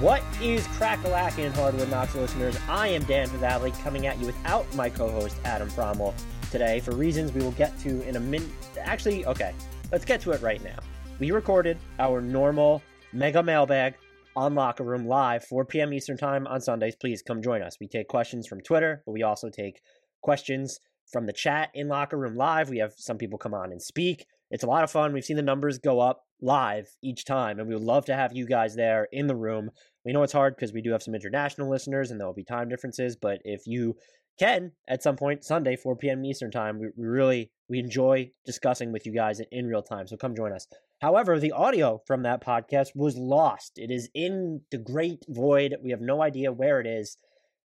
What is Crackalackin' Hardwood Knocks listeners? I am Dan Valley coming at you without my co-host Adam Fromal today for reasons we will get to in a minute. Actually, okay, let's get to it right now. We recorded our normal mega mailbag on Locker Room live 4 p.m. Eastern Time on Sundays. Please come join us. We take questions from Twitter, but we also take questions from the chat in Locker Room Live. We have some people come on and speak. It's a lot of fun. We've seen the numbers go up live each time, and we would love to have you guys there in the room. We know it's hard because we do have some international listeners and there will be time differences, but if you can at some point Sunday, 4 p.m. Eastern time, we, we really we enjoy discussing with you guys in, in real time. So come join us. However, the audio from that podcast was lost. It is in the great void. We have no idea where it is.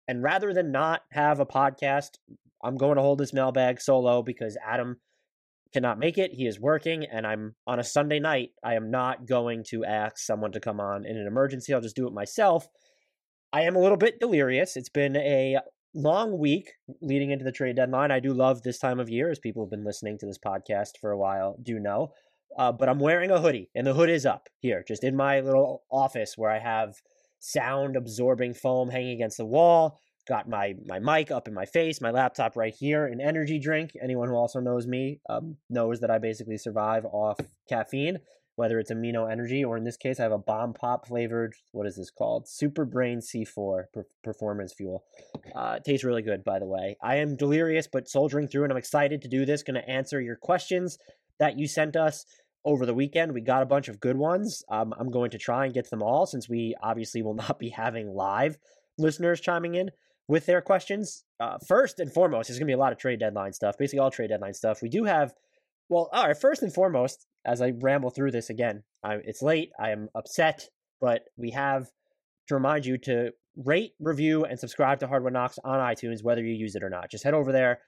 And rather than not have a podcast, I'm going to hold this mailbag solo because Adam cannot make it. He is working, and I'm on a Sunday night. I am not going to ask someone to come on in an emergency. I'll just do it myself. I am a little bit delirious. It's been a long week leading into the trade deadline. I do love this time of year, as people have been listening to this podcast for a while do know. Uh, but I'm wearing a hoodie, and the hood is up here, just in my little office where I have sound absorbing foam hanging against the wall got my my mic up in my face, my laptop right here, an energy drink. Anyone who also knows me um, knows that I basically survive off caffeine, whether it's amino energy or in this case, I have a bomb pop flavored. What is this called? Super Brain C4 per- Performance Fuel. Uh, tastes really good, by the way. I am delirious but soldiering through, and I'm excited to do this. Going to answer your questions that you sent us over the weekend. We got a bunch of good ones. Um, I'm going to try and get them all since we obviously will not be having live listeners chiming in with their questions. Uh, first and foremost, there's going to be a lot of trade deadline stuff, basically all trade deadline stuff. We do have, well, all right, first and foremost, as I ramble through this again, I, it's late. I am upset, but we have to remind you to rate, review, and subscribe to Hardwood Knocks on iTunes, whether you use it or not. Just head over there,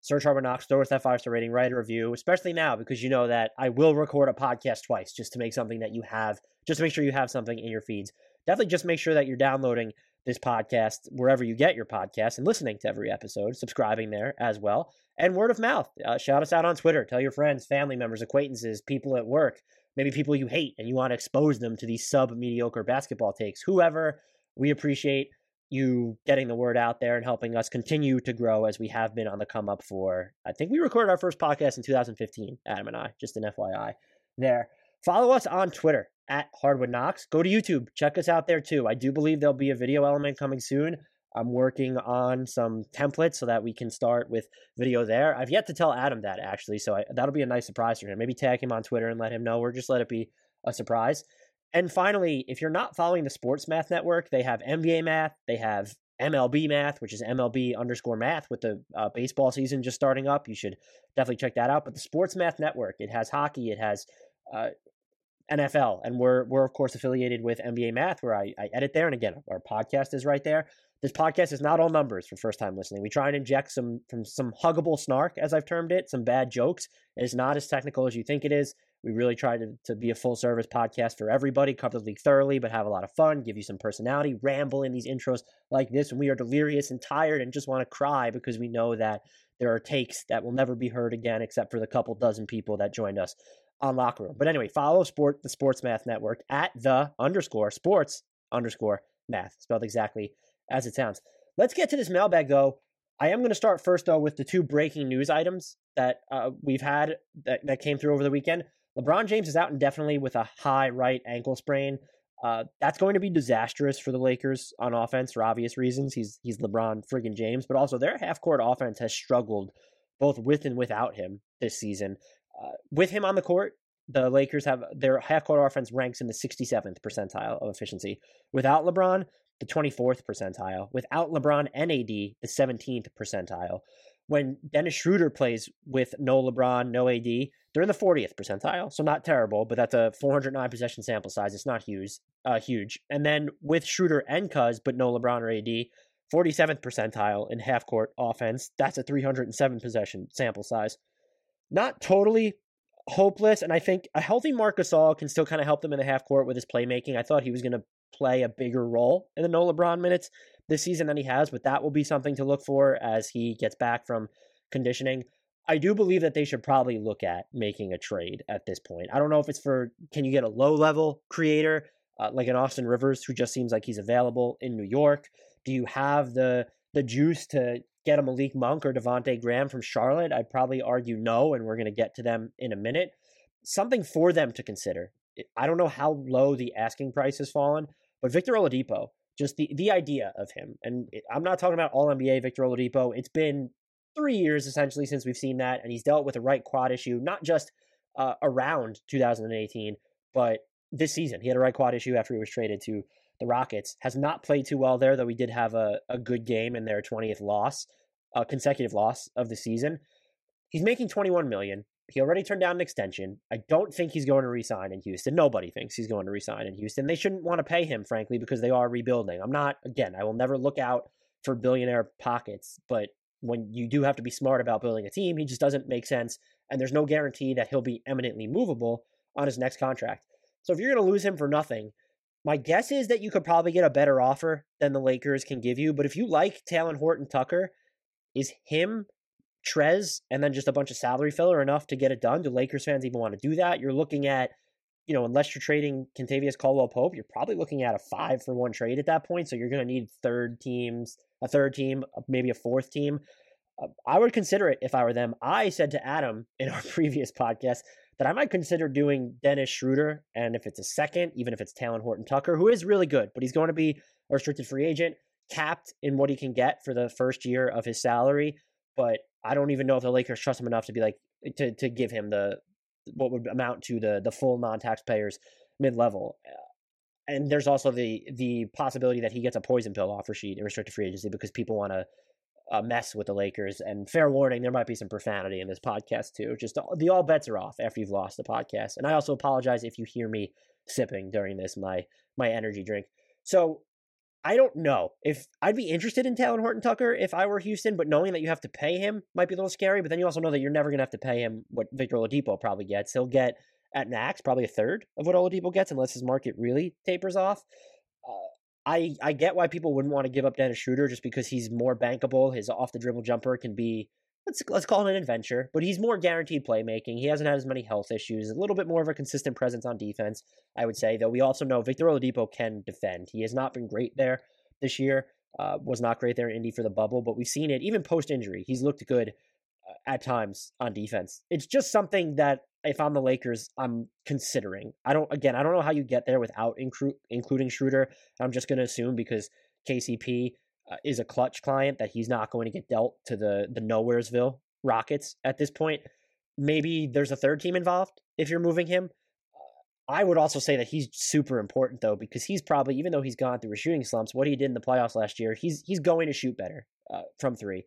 search Hardwood Knocks, throw us that five star rating, write a review, especially now because you know that I will record a podcast twice just to make something that you have, just to make sure you have something in your feeds. Definitely just make sure that you're downloading this podcast wherever you get your podcast and listening to every episode, subscribing there as well, and word of mouth. Uh, shout us out on Twitter. Tell your friends, family members, acquaintances, people at work, maybe people you hate and you want to expose them to these sub mediocre basketball takes. Whoever, we appreciate you getting the word out there and helping us continue to grow as we have been on the come up for. I think we recorded our first podcast in 2015, Adam and I, just an FYI there. Follow us on Twitter at Hardwood Knocks. Go to YouTube. Check us out there too. I do believe there'll be a video element coming soon. I'm working on some templates so that we can start with video there. I've yet to tell Adam that actually, so I, that'll be a nice surprise for him. Maybe tag him on Twitter and let him know, or just let it be a surprise. And finally, if you're not following the Sports Math Network, they have NBA Math, they have MLB Math, which is MLB underscore Math, with the uh, baseball season just starting up. You should definitely check that out. But the Sports Math Network, it has hockey, it has uh, NFL, and we're we're of course affiliated with NBA Math, where I, I edit there, and again, our podcast is right there. This podcast is not all numbers for first time listening. We try and inject some from some huggable snark, as I've termed it, some bad jokes. It's not as technical as you think it is. We really try to, to be a full service podcast for everybody, cover the league thoroughly, but have a lot of fun, give you some personality, ramble in these intros like this when we are delirious and tired and just want to cry because we know that there are takes that will never be heard again except for the couple dozen people that joined us on Locker Room. But anyway, follow sport the Sports Math Network at the underscore sports underscore math, spelled exactly as it sounds. Let's get to this mailbag though. I am going to start first though with the two breaking news items that uh, we've had that, that came through over the weekend. LeBron James is out indefinitely with a high right ankle sprain. Uh, that's going to be disastrous for the Lakers on offense for obvious reasons. He's he's LeBron friggin' James, but also their half court offense has struggled both with and without him this season. Uh, with him on the court, the Lakers have their half court offense ranks in the 67th percentile of efficiency. Without LeBron, the 24th percentile. Without LeBron and AD, the 17th percentile. When Dennis Schroeder plays with no LeBron, no AD, they're in the 40th percentile. So not terrible, but that's a 409 possession sample size. It's not huge. Uh, huge. And then with Schroeder and Cuz, but no LeBron or AD, 47th percentile in half court offense. That's a 307 possession sample size not totally hopeless. And I think a healthy Marc Gasol can still kind of help them in the half court with his playmaking. I thought he was going to play a bigger role in the no LeBron minutes this season than he has, but that will be something to look for as he gets back from conditioning. I do believe that they should probably look at making a trade at this point. I don't know if it's for can you get a low level creator uh, like an Austin Rivers, who just seems like he's available in New York? Do you have the the juice to get a Malik Monk or Devonte Graham from Charlotte? I'd probably argue no, and we're going to get to them in a minute. Something for them to consider. I don't know how low the asking price has fallen, but Victor Oladipo, just the the idea of him, and I'm not talking about All NBA Victor Oladipo. It's been three years essentially since we've seen that, and he's dealt with a right quad issue, not just uh, around 2018, but this season. He had a right quad issue after he was traded to the Rockets. Has not played too well there, though he did have a, a good game in their 20th loss, a consecutive loss of the season. He's making 21 million. He already turned down an extension. I don't think he's going to resign in Houston. Nobody thinks he's going to resign in Houston. They shouldn't want to pay him, frankly, because they are rebuilding. I'm not, again, I will never look out for billionaire pockets, but when you do have to be smart about building a team, he just doesn't make sense. And there's no guarantee that he'll be eminently movable on his next contract. So if you're going to lose him for nothing, my guess is that you could probably get a better offer than the Lakers can give you. But if you like Talen Horton Tucker, is him, Trez, and then just a bunch of salary filler enough to get it done? Do Lakers fans even want to do that? You're looking at, you know, unless you're trading Kentavious Caldwell Pope, you're probably looking at a five for one trade at that point. So you're going to need third teams, a third team, maybe a fourth team. Uh, I would consider it if I were them. I said to Adam in our previous podcast that I might consider doing Dennis Schroeder. And if it's a second, even if it's Talen Horton Tucker, who is really good, but he's going to be a restricted free agent, capped in what he can get for the first year of his salary. But I don't even know if the Lakers trust him enough to be like to to give him the what would amount to the the full non taxpayers mid level. And there's also the the possibility that he gets a poison pill offer sheet in restricted free agency because people want to a mess with the Lakers. And fair warning, there might be some profanity in this podcast too. Just the all bets are off after you've lost the podcast. And I also apologize if you hear me sipping during this my my energy drink. So I don't know if I'd be interested in Talen Horton Tucker if I were Houston, but knowing that you have to pay him might be a little scary. But then you also know that you're never going to have to pay him what Victor Oladipo probably gets. He'll get at max probably a third of what Oladipo gets, unless his market really tapers off. Uh, I I get why people wouldn't want to give up Dennis Schroeder just because he's more bankable. His off the dribble jumper can be let's let's call it an adventure, but he's more guaranteed playmaking. He hasn't had as many health issues. A little bit more of a consistent presence on defense, I would say. Though we also know Victor Oladipo can defend. He has not been great there this year. Uh, was not great there in Indy for the bubble, but we've seen it even post injury. He's looked good uh, at times on defense. It's just something that if I'm the Lakers, I'm considering. I don't again, I don't know how you get there without incru- including Schroeder. I'm just going to assume because KCP uh, is a clutch client that he's not going to get dealt to the the Nowheresville Rockets at this point. Maybe there's a third team involved if you're moving him. I would also say that he's super important though because he's probably even though he's gone through a shooting slumps, what he did in the playoffs last year, he's he's going to shoot better uh, from three.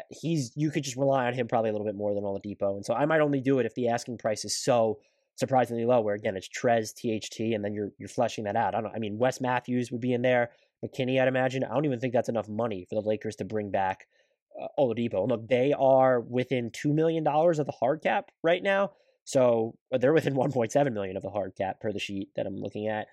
Uh, he's you could just rely on him probably a little bit more than Oladipo, and so I might only do it if the asking price is so surprisingly low. Where again, it's Trez, THT, and then you're you're fleshing that out. I don't. I mean, Wes Matthews would be in there. McKinnie, I'd imagine. I don't even think that's enough money for the Lakers to bring back uh, Oladipo. And look, they are within two million dollars of the hard cap right now. So they're within 1.7 million of the hard cap per the sheet that I'm looking at.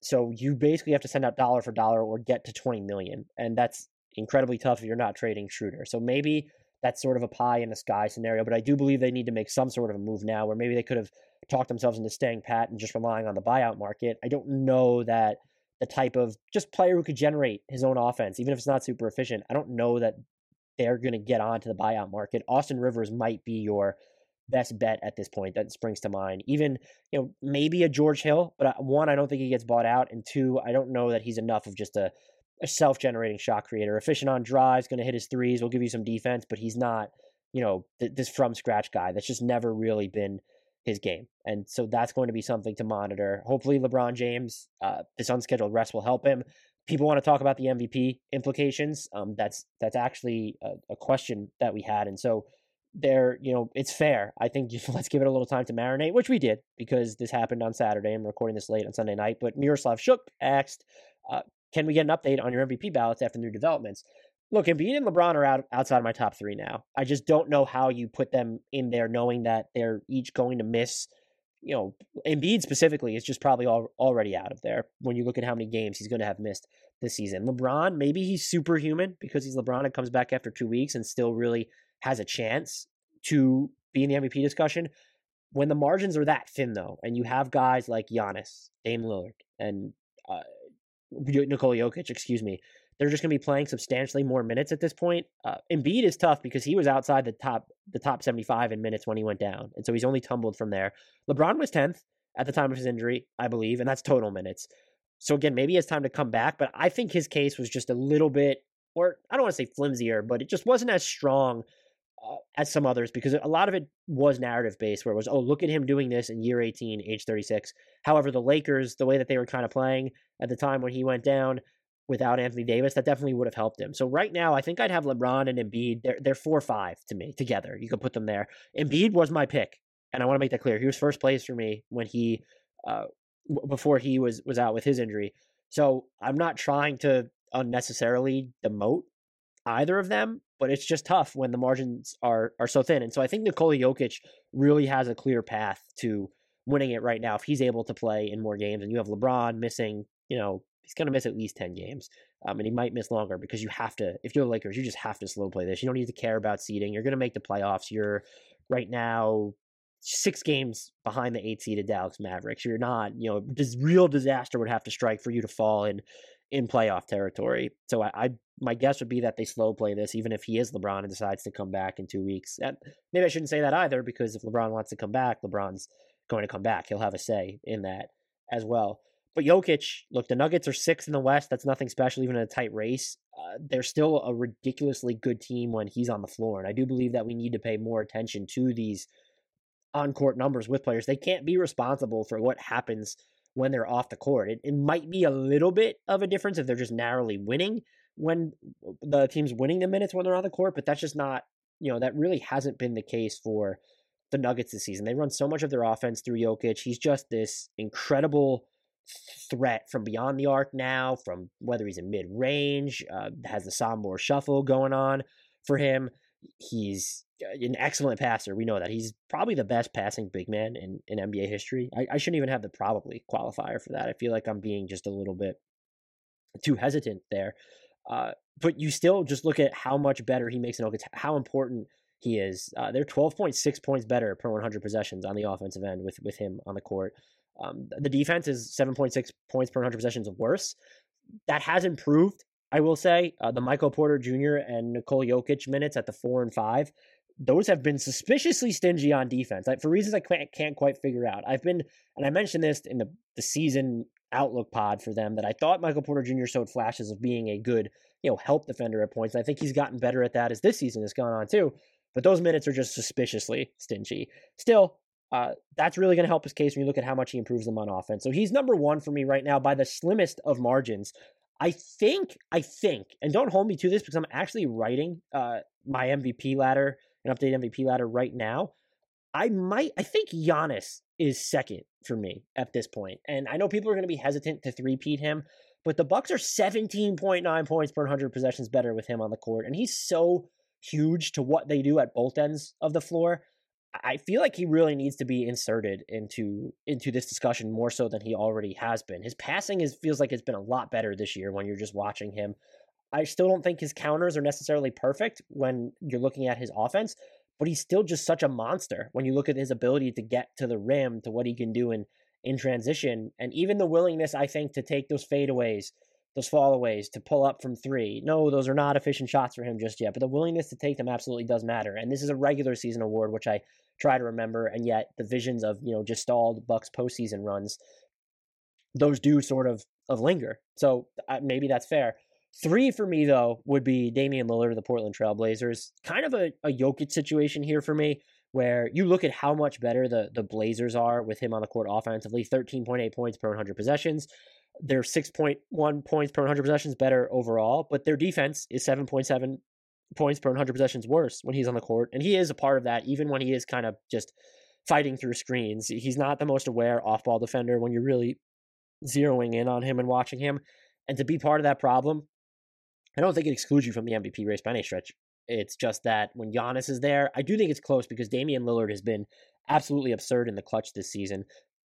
So you basically have to send out dollar for dollar or get to 20 million, and that's incredibly tough if you're not trading Schroeder. So maybe that's sort of a pie in the sky scenario, but I do believe they need to make some sort of a move now where maybe they could have talked themselves into staying pat and just relying on the buyout market. I don't know that the type of just player who could generate his own offense, even if it's not super efficient, I don't know that they're going to get onto the buyout market. Austin Rivers might be your best bet at this point that springs to mind. Even, you know, maybe a George Hill, but uh, one, I don't think he gets bought out. And two, I don't know that he's enough of just a a self generating shot creator, efficient on drives, going to hit his threes, will give you some defense, but he's not, you know, th- this from scratch guy. That's just never really been his game. And so that's going to be something to monitor. Hopefully, LeBron James, uh, this unscheduled rest will help him. People want to talk about the MVP implications. Um, that's that's actually a, a question that we had, and so there, you know, it's fair. I think let's give it a little time to marinate, which we did because this happened on Saturday. I'm recording this late on Sunday night. But Miroslav Shuk asked, uh, can we get an update on your MVP ballots after new developments? Look, Embiid and LeBron are out outside of my top three now. I just don't know how you put them in there, knowing that they're each going to miss. You know, Embiid specifically is just probably all, already out of there when you look at how many games he's going to have missed this season. LeBron, maybe he's superhuman because he's LeBron and comes back after two weeks and still really has a chance to be in the MVP discussion. When the margins are that thin, though, and you have guys like Giannis, Dame Lillard, and uh, Nikola Jokic, excuse me, they're just going to be playing substantially more minutes at this point. Uh, Embiid is tough because he was outside the top the top 75 in minutes when he went down, and so he's only tumbled from there. LeBron was 10th at the time of his injury, I believe, and that's total minutes. So again, maybe it's time to come back, but I think his case was just a little bit, or I don't want to say flimsier, but it just wasn't as strong as some others because a lot of it was narrative based, where it was, oh, look at him doing this in year 18, age 36. However, the Lakers, the way that they were kind of playing at the time when he went down without Anthony Davis, that definitely would have helped him. So right now, I think I'd have LeBron and Embiid. They're they're four five to me together. You could put them there. Embiid was my pick, and I want to make that clear. He was first place for me when he, uh, before he was was out with his injury. So I'm not trying to unnecessarily demote either of them, but it's just tough when the margins are are so thin. And so I think Nikola Jokic really has a clear path to winning it right now if he's able to play in more games. And you have LeBron missing, you know, he's going to miss at least 10 games. Um, and he might miss longer because you have to, if you're the Lakers, you just have to slow play this. You don't need to care about seeding. You're going to make the playoffs. You're right now six games behind the eight seeded Dallas Mavericks. You're not, you know, this real disaster would have to strike for you to fall in in playoff territory. So I, I my guess would be that they slow play this, even if he is LeBron and decides to come back in two weeks. And maybe I shouldn't say that either, because if LeBron wants to come back, LeBron's going to come back. He'll have a say in that as well. But Jokic, look, the Nuggets are sixth in the West. That's nothing special, even in a tight race. Uh, they're still a ridiculously good team when he's on the floor. And I do believe that we need to pay more attention to these on court numbers with players. They can't be responsible for what happens when they're off the court. It, it might be a little bit of a difference if they're just narrowly winning when the team's winning the minutes when they're on the court, but that's just not, you know, that really hasn't been the case for the Nuggets this season. They run so much of their offense through Jokic. He's just this incredible threat from beyond the arc now, from whether he's in mid range, uh, has the Sombor Shuffle going on for him. He's uh, an excellent passer. We know that. He's probably the best passing big man in, in NBA history. I, I shouldn't even have the probably qualifier for that. I feel like I'm being just a little bit too hesitant there. Uh, but you still just look at how much better he makes an how important he is. Uh, they're 12.6 points better per 100 possessions on the offensive end with, with him on the court. Um, the defense is 7.6 points per 100 possessions worse. That has improved, I will say. Uh, the Michael Porter Jr. and Nikola Jokic minutes at the four and five, those have been suspiciously stingy on defense for reasons I can't, can't quite figure out. I've been, and I mentioned this in the, the season outlook pod for them, that I thought Michael Porter Jr. showed flashes of being a good, you know, help defender at points. And I think he's gotten better at that as this season has gone on too. But those minutes are just suspiciously stingy. Still, uh, that's really going to help his case when you look at how much he improves them on offense. So he's number one for me right now by the slimmest of margins. I think, I think, and don't hold me to this because I'm actually writing uh, my MVP ladder, an updated MVP ladder right now. I might, I think Giannis is second for me at this point, and I know people are going to be hesitant to three-peat him, but the Bucks are 17.9 points per 100 possessions better with him on the court, and he's so huge to what they do at both ends of the floor I feel like he really needs to be inserted into into this discussion more so than he already has been. His passing is feels like it's been a lot better this year when you're just watching him. I still don't think his counters are necessarily perfect when you're looking at his offense, but he's still just such a monster when you look at his ability to get to the rim, to what he can do in in transition, and even the willingness I think to take those fadeaways those fallaways to pull up from three. No, those are not efficient shots for him just yet, but the willingness to take them absolutely does matter. And this is a regular season award, which I try to remember, and yet the visions of you know just stalled Bucks postseason runs, those do sort of of linger. So uh, maybe that's fair. Three for me though would be Damian Lillard of the Portland Trailblazers. Kind of a, a Jokic situation here for me, where you look at how much better the the Blazers are with him on the court offensively, thirteen point eight points per one hundred possessions. They're 6.1 points per 100 possessions better overall, but their defense is 7.7 points per 100 possessions worse when he's on the court. And he is a part of that, even when he is kind of just fighting through screens. He's not the most aware off ball defender when you're really zeroing in on him and watching him. And to be part of that problem, I don't think it excludes you from the MVP race by any stretch. It's just that when Giannis is there, I do think it's close because Damian Lillard has been absolutely absurd in the clutch this season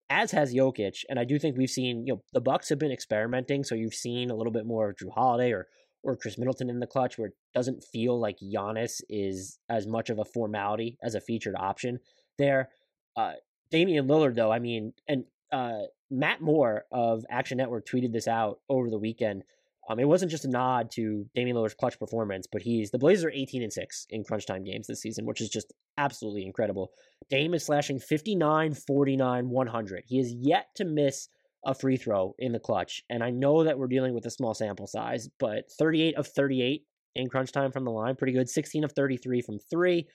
as has Jokic. And I do think we've seen, you know, the Bucks have been experimenting, so you've seen a little bit more of Jrue Holiday or or Khris Middleton in the clutch, where it doesn't feel like Giannis is as much of a formality as a featured option there. Uh, Damian Lillard, though, I mean, and uh, Matt Moore of Action Network tweeted this out over the weekend. Um, it wasn't just a nod to Damian Lillard's clutch performance, but he's the Blazers are 18 and 6 in crunch time games this season, which is just absolutely incredible. Dame is slashing 59, 49, 100. He has yet to miss a free throw in the clutch. And I know that we're dealing with a small sample size, but 38 of 38 in crunch time from the line, pretty good. 16 of 33 from three.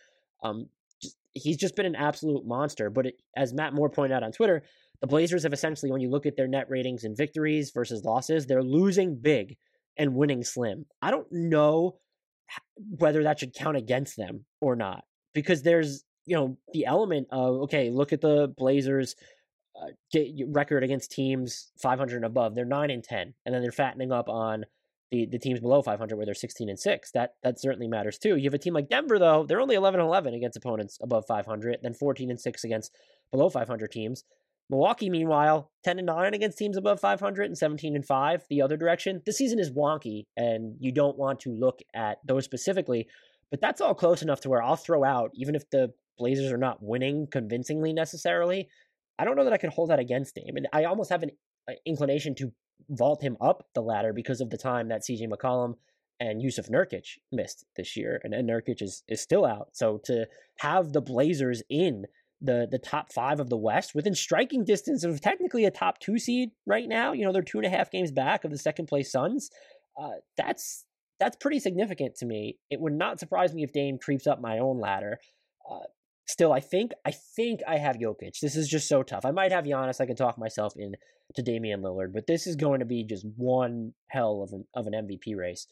Um, just, he's just been an absolute monster. But it, as Matt Moore pointed out on Twitter, the Blazers have essentially, when you look at their net ratings and victories versus losses, they're losing big and winning slim. I don't know whether that should count against them or not because there's you know the element of okay look at the blazers uh, record against teams 500 and above. They're 9 and 10 and then they're fattening up on the, the teams below 500 where they're 16 and 6 that that certainly matters too. You have a team like denver though they're only 11 and 11 against opponents above 500 then 14 and 6 against below 500 teams Milwaukee, meanwhile, 10 and 9 against teams above 500 and 17 and 5 the other direction. The season is wonky, and you don't want to look at those specifically, but that's all close enough to where I'll throw out, even if the Blazers are not winning convincingly necessarily. I don't know that I could hold that against him. And I almost have an uh, inclination to vault him up the ladder because of the time that CJ McCollum and Jusuf Nurkic missed this year. And, and Nurkic is, is still out. So to have the Blazers in the the top five of the West within striking distance of technically a top two seed right now. You know, they're two and a half games back of the second place Suns. Uh, that's that's pretty significant to me. It would not surprise me if Dame creeps up my own ladder. Uh, still, I think I think I have Jokic. This is just so tough. I might have Giannis. I can talk myself in to Damian Lillard, but this is going to be just one hell of an of an MVP race.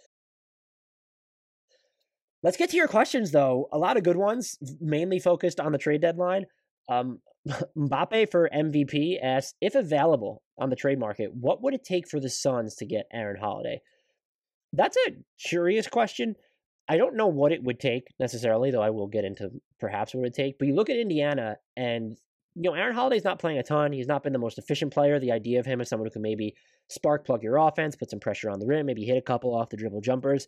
Let's get to your questions, though. A lot of good ones, mainly focused on the trade deadline. Um, Mbappe for MVP asked if available on the trade market, what would it take for the Suns to get Aaron Holiday? That's a curious question. I don't know what it would take necessarily, though I will get into perhaps what it would take. But you look at Indiana, and you know Aaron Holiday's not playing a ton. He's not been the most efficient player. The idea of him as someone who can maybe spark plug your offense, put some pressure on the rim, maybe hit a couple off the dribble jumpers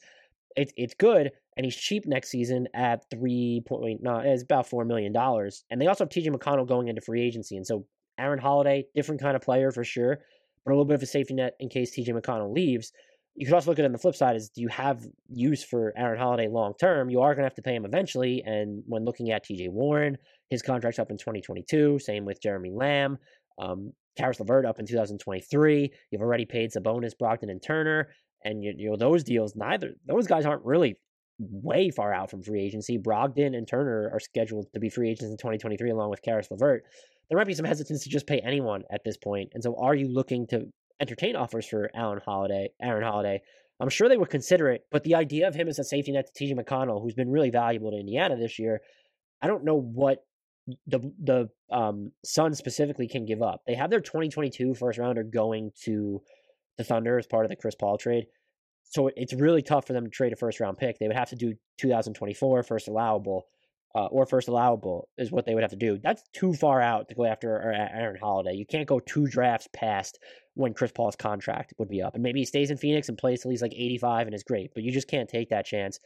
it's it's good, and he's cheap next season at three point no, it's about four million dollars. And they also have T.J. McConnell going into free agency, and so Aaron Holiday, different kind of player for sure, but a little bit of a safety net in case T.J. McConnell leaves. You could also look at it on the flip side: is do you have use for Aaron Holiday long term? You are going to have to pay him eventually, and when looking at T.J. Warren, his contract's up in 2022. Same with Jeremy Lamb. Um, Caris LeVert up in 2023. You've already paid Sabonis, Brogdon, and Turner. And you, you know those deals, neither those guys aren't really way far out from free agency. Brogdon and Turner are scheduled to be free agents in 2023, along with Caris LeVert. There might be some hesitance to just pay anyone at this point. And so, are you looking to entertain offers for Allen Holiday, Aaron Holiday? I'm sure they would consider it, but the idea of him as a safety net to TJ McConnell, who's been really valuable to Indiana this year, I don't know what the the um, specifically can give up. They have their 2022 first rounder going to the Thunder as part of the Chris Paul trade. So it's really tough for them to trade a first round pick. They would have to do 2024 first allowable, uh, or first allowable is what they would have to do. That's too far out to go after Aaron Holiday. You can't go two drafts past when Chris Paul's contract would be up. And maybe he stays in Phoenix and plays till he's like 85 and is great, but you just can't take that chance.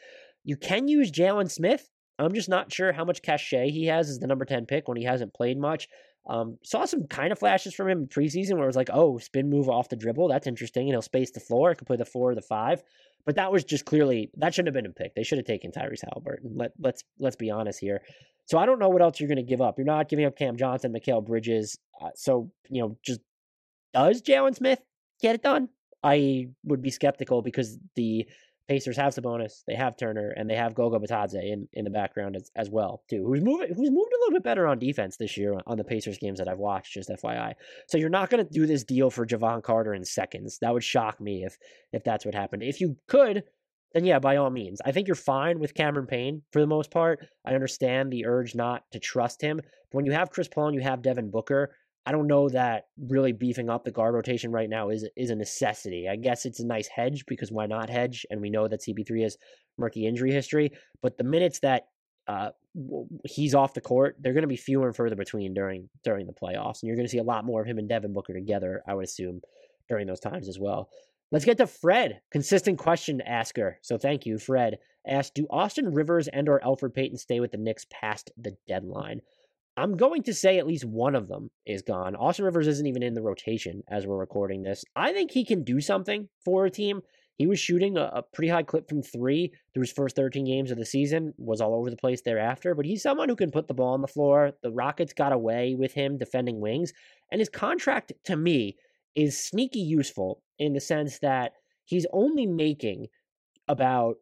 You can use Jalen Smith. I'm just not sure how much cachet he has as the number 10 pick when he hasn't played much. Um, saw some kind of flashes from him in preseason where it was like, oh, spin move off the dribble. That's interesting. And he'll space the floor. He could play the four or the five. But that was just clearly that shouldn't have been a pick. They should have taken Tyrese Haliburton. Let let's let's be honest here. So I don't know what else you're going to give up. You're not giving up Cam Johnson, Mikal Bridges. Uh, so you know, just does Jalen Smith get it done? I would be skeptical because the Pacers have Sabonis, they have Turner, and they have Goga Bitadze in, in the background as, as well too. Who's moving? Who's moved a little bit better on defense this year on the Pacers games that I've watched. Just FYI. So you're not going to do this deal for Jevon Carter in seconds. That would shock me if if that's what happened. If you could, then yeah, by all means. I think you're fine with Cameron Payne for the most part. I understand the urge not to trust him. But when you have Chris Paul and you have Devin Booker, I don't know that really beefing up the guard rotation right now is is a necessity. I guess it's a nice hedge because why not hedge? And we know that CP3 has murky injury history, but the minutes that uh, he's off the court, they're going to be fewer and further between during during the playoffs, and you're going to see a lot more of him and Devin Booker together. I would assume during those times as well. Let's get to Fred, consistent question asker. So thank you, Fred. Asked, do Austin Rivers and or Elfrid Payton stay with the Knicks past the deadline? I'm going to say at least one of them is gone. Austin Rivers isn't even in the rotation as we're recording this. I think he can do something for a team. He was shooting a, a, pretty high clip from three through his first 13 games of the season, was all over the place thereafter, but he's someone who can put the ball on the floor. The Rockets got away with him defending wings, and his contract to me is sneaky useful in the sense that he's only making about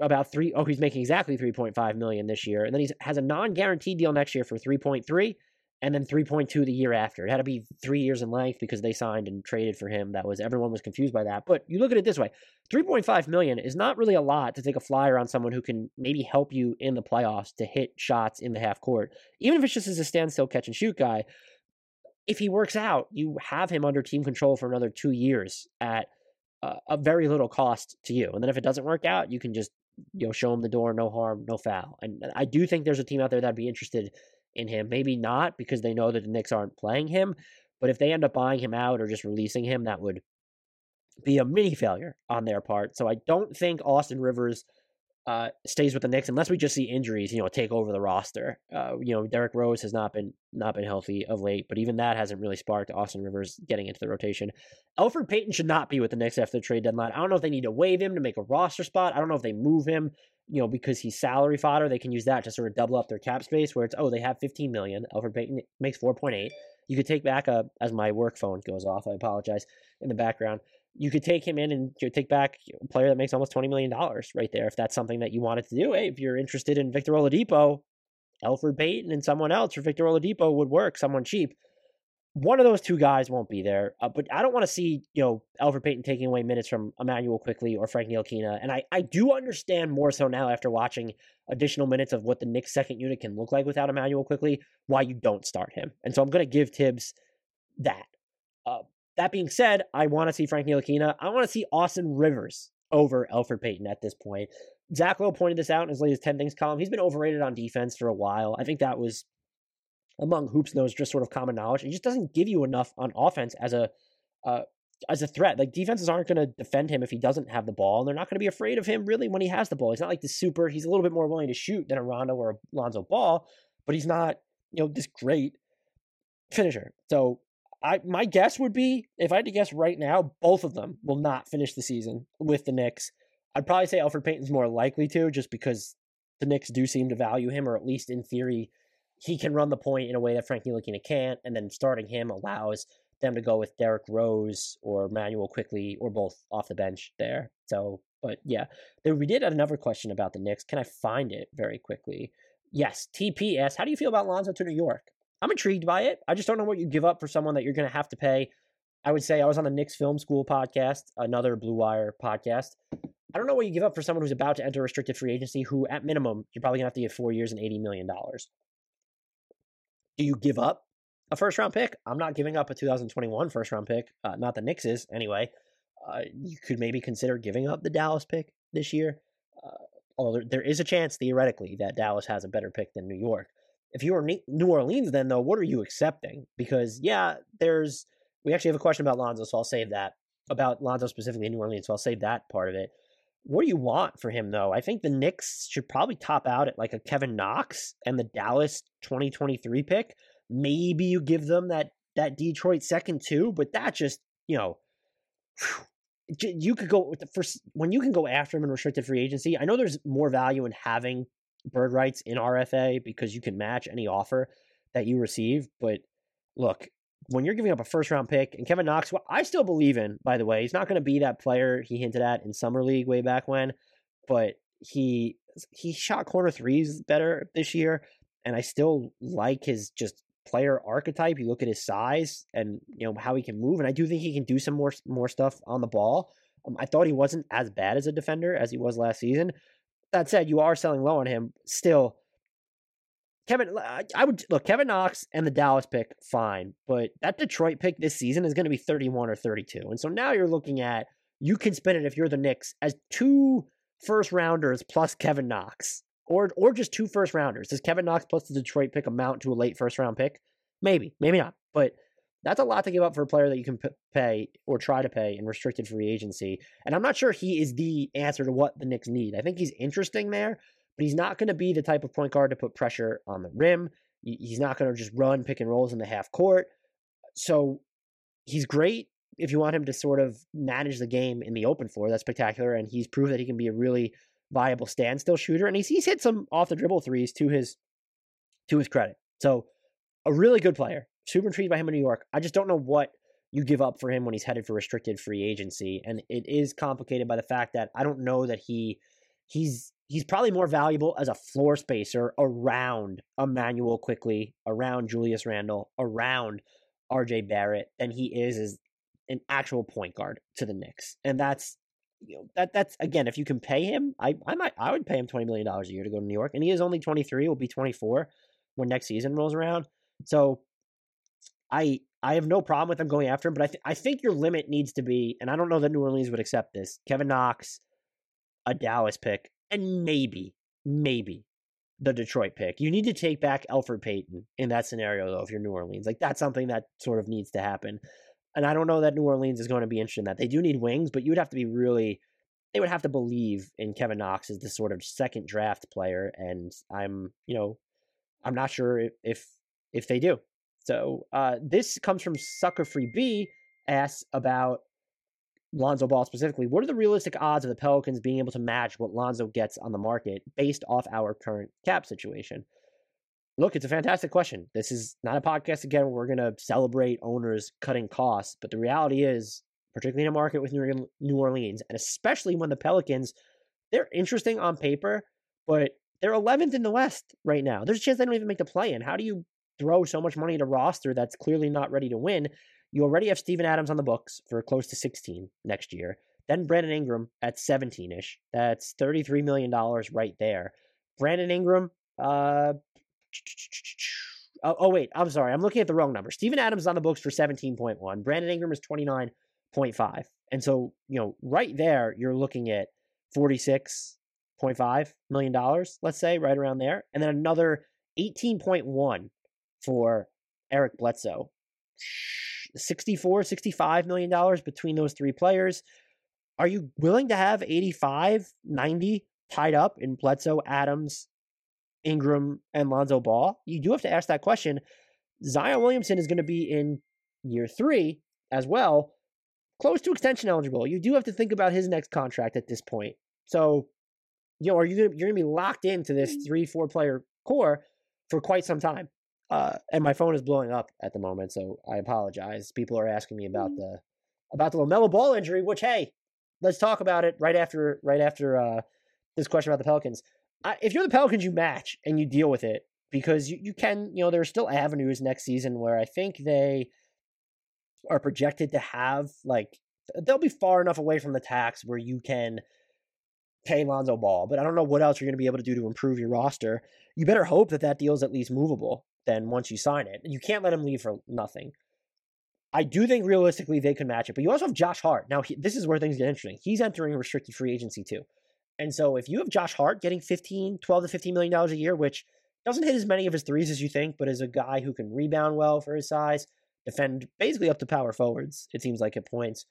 about three oh he's making exactly 3.5 million this year and then he has a non-guaranteed deal next year for 3.3 and then 3.2 the year after. It had to be three years in length because they signed and traded for him. That was everyone was confused by that. But you look at it this way 3.5 million is not really a lot to take a flyer on someone who can maybe help you in the playoffs to hit shots in the half court. Even if it's just as a standstill catch and shoot guy if he works out you have him under team control for another two years at a very little cost to you. And then if it doesn't work out, you can just you know show him the door, no harm, no foul. And I do think there's a team out there that'd be interested in him. Maybe not because they know that the Knicks aren't playing him, but if they end up buying him out or just releasing him, that would be a mini failure on their part. So I don't think Austin Rivers uh, stays with the Knicks unless we just see injuries, you know, take over the roster. Uh, you know, Derrick Rose has not been not been healthy of late, but even that hasn't really sparked Austin Rivers getting into the rotation. Elfrid Payton should not be with the Knicks after the trade deadline. I don't know if they need to waive him to make a roster spot. I don't know if they move him, you know, because he's salary fodder. They can use that to sort of double up their cap space. Where it's oh they have 15 million. Elfrid Payton makes 4.8. You could take back a as my work phone goes off. I apologize in the background you could take him in and you take back a player that makes almost $20 million right there if that's something that you wanted to do. Hey, if you're interested in Victor Oladipo, Elfrid Payton and someone else for Victor Oladipo would work, someone cheap. One of those two guys won't be there, uh, but I don't want to see you know Elfrid Payton taking away minutes from Immanuel Quickley or Frank Ntilikina, and I I do understand more so now after watching additional minutes of what the Knicks second unit can look like without Immanuel Quickley why you don't start him, and so I'm going to give Thibs that. Uh, that being said, I want to see Frank Ntilikina. I want to see Austin Rivers over Elfrid Payton at this point. Zach Lowe pointed this out in his latest 10 Things column. He's been overrated on defense for a while. I think that was among hoops knows just sort of common knowledge. It just doesn't give you enough on offense as a uh, as a threat. Like defenses aren't going to defend him if he doesn't have the ball, and they're not going to be afraid of him really when he has the ball. He's not like the super. He's a little bit more willing to shoot than a Rondo or a Lonzo Ball, but he's not you know this great finisher. So I my guess would be if I had to guess right now, both of them will not finish the season with the Knicks. I'd probably say Elfrid Payton's more likely to, just because the Knicks do seem to value him, or at least in theory, he can run the point in a way that Frank Ntilikina can't, and then starting him allows them to go with Derrick Rose or Manuel Quickley or both off the bench there. So, but yeah, there, we did another question about the Knicks. Can I find it very quickly? Yes, TPS. How do you feel about Lonzo to New York? I'm intrigued by it. I just don't know what you give up for someone that you're going to have to pay. I would say I was on the Knicks Film School podcast, another Blue Wire podcast. I don't know what you give up for someone who's about to enter restricted free agency, who at minimum you're probably going to have to give four years and eighty million dollars. Do you give up a first round pick? I'm not giving up a 2021 first round pick. Uh, not the Knicks is anyway. Uh, you could maybe consider giving up the Dallas pick this year. Uh, although there, there is a chance theoretically that Dallas has a better pick than New York. If you are New Orleans, then though, what are you accepting? Because yeah, there's we actually have a question about Lonzo, so I'll save that about Lonzo specifically in New Orleans. So I'll save that part of it. What do you want for him though? I think the Knicks should probably top out at like a Kevin Knox and the Dallas 2023 pick. Maybe you give them that that Detroit second too, but that just you know. you could go with the first when you can go after him in restricted free agency. I know there's more value in having bird rights in RFA because you can match any offer that you receive. But look, when you're giving up a first round pick, and Kevin Knox, well, I still believe in, by the way, he's not going to be that player he hinted at in Summer League way back when, but he he shot corner threes better this year, and I still like his just player archetype. You look at his size and you know how he can move, and I do think he can do some more more stuff on the ball. Um, I thought he wasn't as bad as a defender as he was last season, that said, you are selling low on him. Still, Kevin, I would look Kevin Knox and the Dallas pick, fine, but that Detroit pick this season is going to be 31 or 32. And so now you're looking at you can spend it if you're the Knicks as two first rounders plus Kevin Knox, or or just two first rounders. Does Kevin Knox plus the Detroit pick amount to a late first round pick? Maybe, maybe not, but that's a lot to give up for a player that you can pay or try to pay in restricted free agency. And I'm not sure he is the answer to what the Knicks need. I think he's interesting there, but he's not going to be the type of point guard to put pressure on the rim. He's not going to just run pick and rolls in the half court. So he's great if you want him to sort of manage the game in the open floor. That's spectacular, and he's proved that he can be a really viable standstill shooter. And he's he's hit some off the dribble threes to his to his credit. So a really good player. Super intrigued by him in New York. I just don't know what you give up for him when he's headed for restricted free agency, and it is complicated by the fact that I don't know that he he's he's probably more valuable as a floor spacer around Immanuel Quickley, around Julius Randle, around RJ Barrett than he is as an actual point guard to the Knicks. And that's you know that that's again, if you can pay him, I I might I would pay him twenty million dollars a year to go to New York. And he is only twenty three, will be twenty four when next season rolls around. So I I have no problem with them going after him, but I th- I think your limit needs to be, and I don't know that New Orleans would accept this. Kevin Knox, a Dallas pick, and maybe maybe the Detroit pick. You need to take back Elfrid Payton in that scenario, though, if you're New Orleans. Like, that's something that sort of needs to happen. And I don't know that New Orleans is going to be interested in that. They do need wings, but you would have to be really, they would have to believe in Kevin Knox as the sort of second draft player. And I'm, you know, I'm not sure if, if, if they do. So uh, this comes from Sucker Free B, asks about Lonzo Ball specifically, what are the realistic odds of the Pelicans being able to match what Lonzo gets on the market based off our current cap situation? Look, it's a fantastic question. This is not a podcast again where we're going to celebrate owners cutting costs, but the reality is, particularly in a market with New Orleans, and especially when the Pelicans, they're interesting on paper, but they're 11th in the West right now. There's a chance they don't even make the play in. How do you throw so much money at a roster that's clearly not ready to win you already have Steven Adams on the books for close to 16 next year. Then Brandon Ingram at 17 ish. That's $33 million right there. Brandon Ingram, uh, oh, oh, wait, I'm sorry. I'm looking at the wrong number. Steven Adams is on the books for 17.1. Brandon Ingram is 29.5. And so, you know, right there, you're looking at $46.5 million, let's say, right around there. And then another 18.1 for Eric Bledsoe. 64, 65 million dollars between those three players. Are you willing to have 85, 90 tied up in Bledsoe, Adams, Ingram, and Lonzo Ball? You do have to ask that question. Zion Williamson is going to be in year three as well, close to extension eligible. You do have to think about his next contract at this point. So, you know, are you gonna, you're going to be locked into this mm. three, four player core for quite some time? Uh, and my phone is blowing up at the moment, so I apologize. People are asking me about mm-hmm. the about the Lamelo Ball injury, which hey, let's talk about it right after right after uh, this question about the Pelicans. I, if you're the Pelicans, you match and you deal with it because you, you can you know there are still avenues next season where I think they are projected to have like they'll be far enough away from the tax where you can pay Lonzo Ball, but I don't know what else you're going to be able to do to improve your roster. You better hope that that deal is at least movable then once you sign it. You can't let him leave for nothing. I do think realistically they could match it, but you also have Josh Hart. Now, he, this is where things get interesting. He's entering restricted free agency too. And so if you have Josh Hart getting 15, 12 to 15 million dollars a year, which doesn't hit as many of his threes as you think, but is a guy who can rebound well for his size, defend basically up to power forwards, it seems like at points.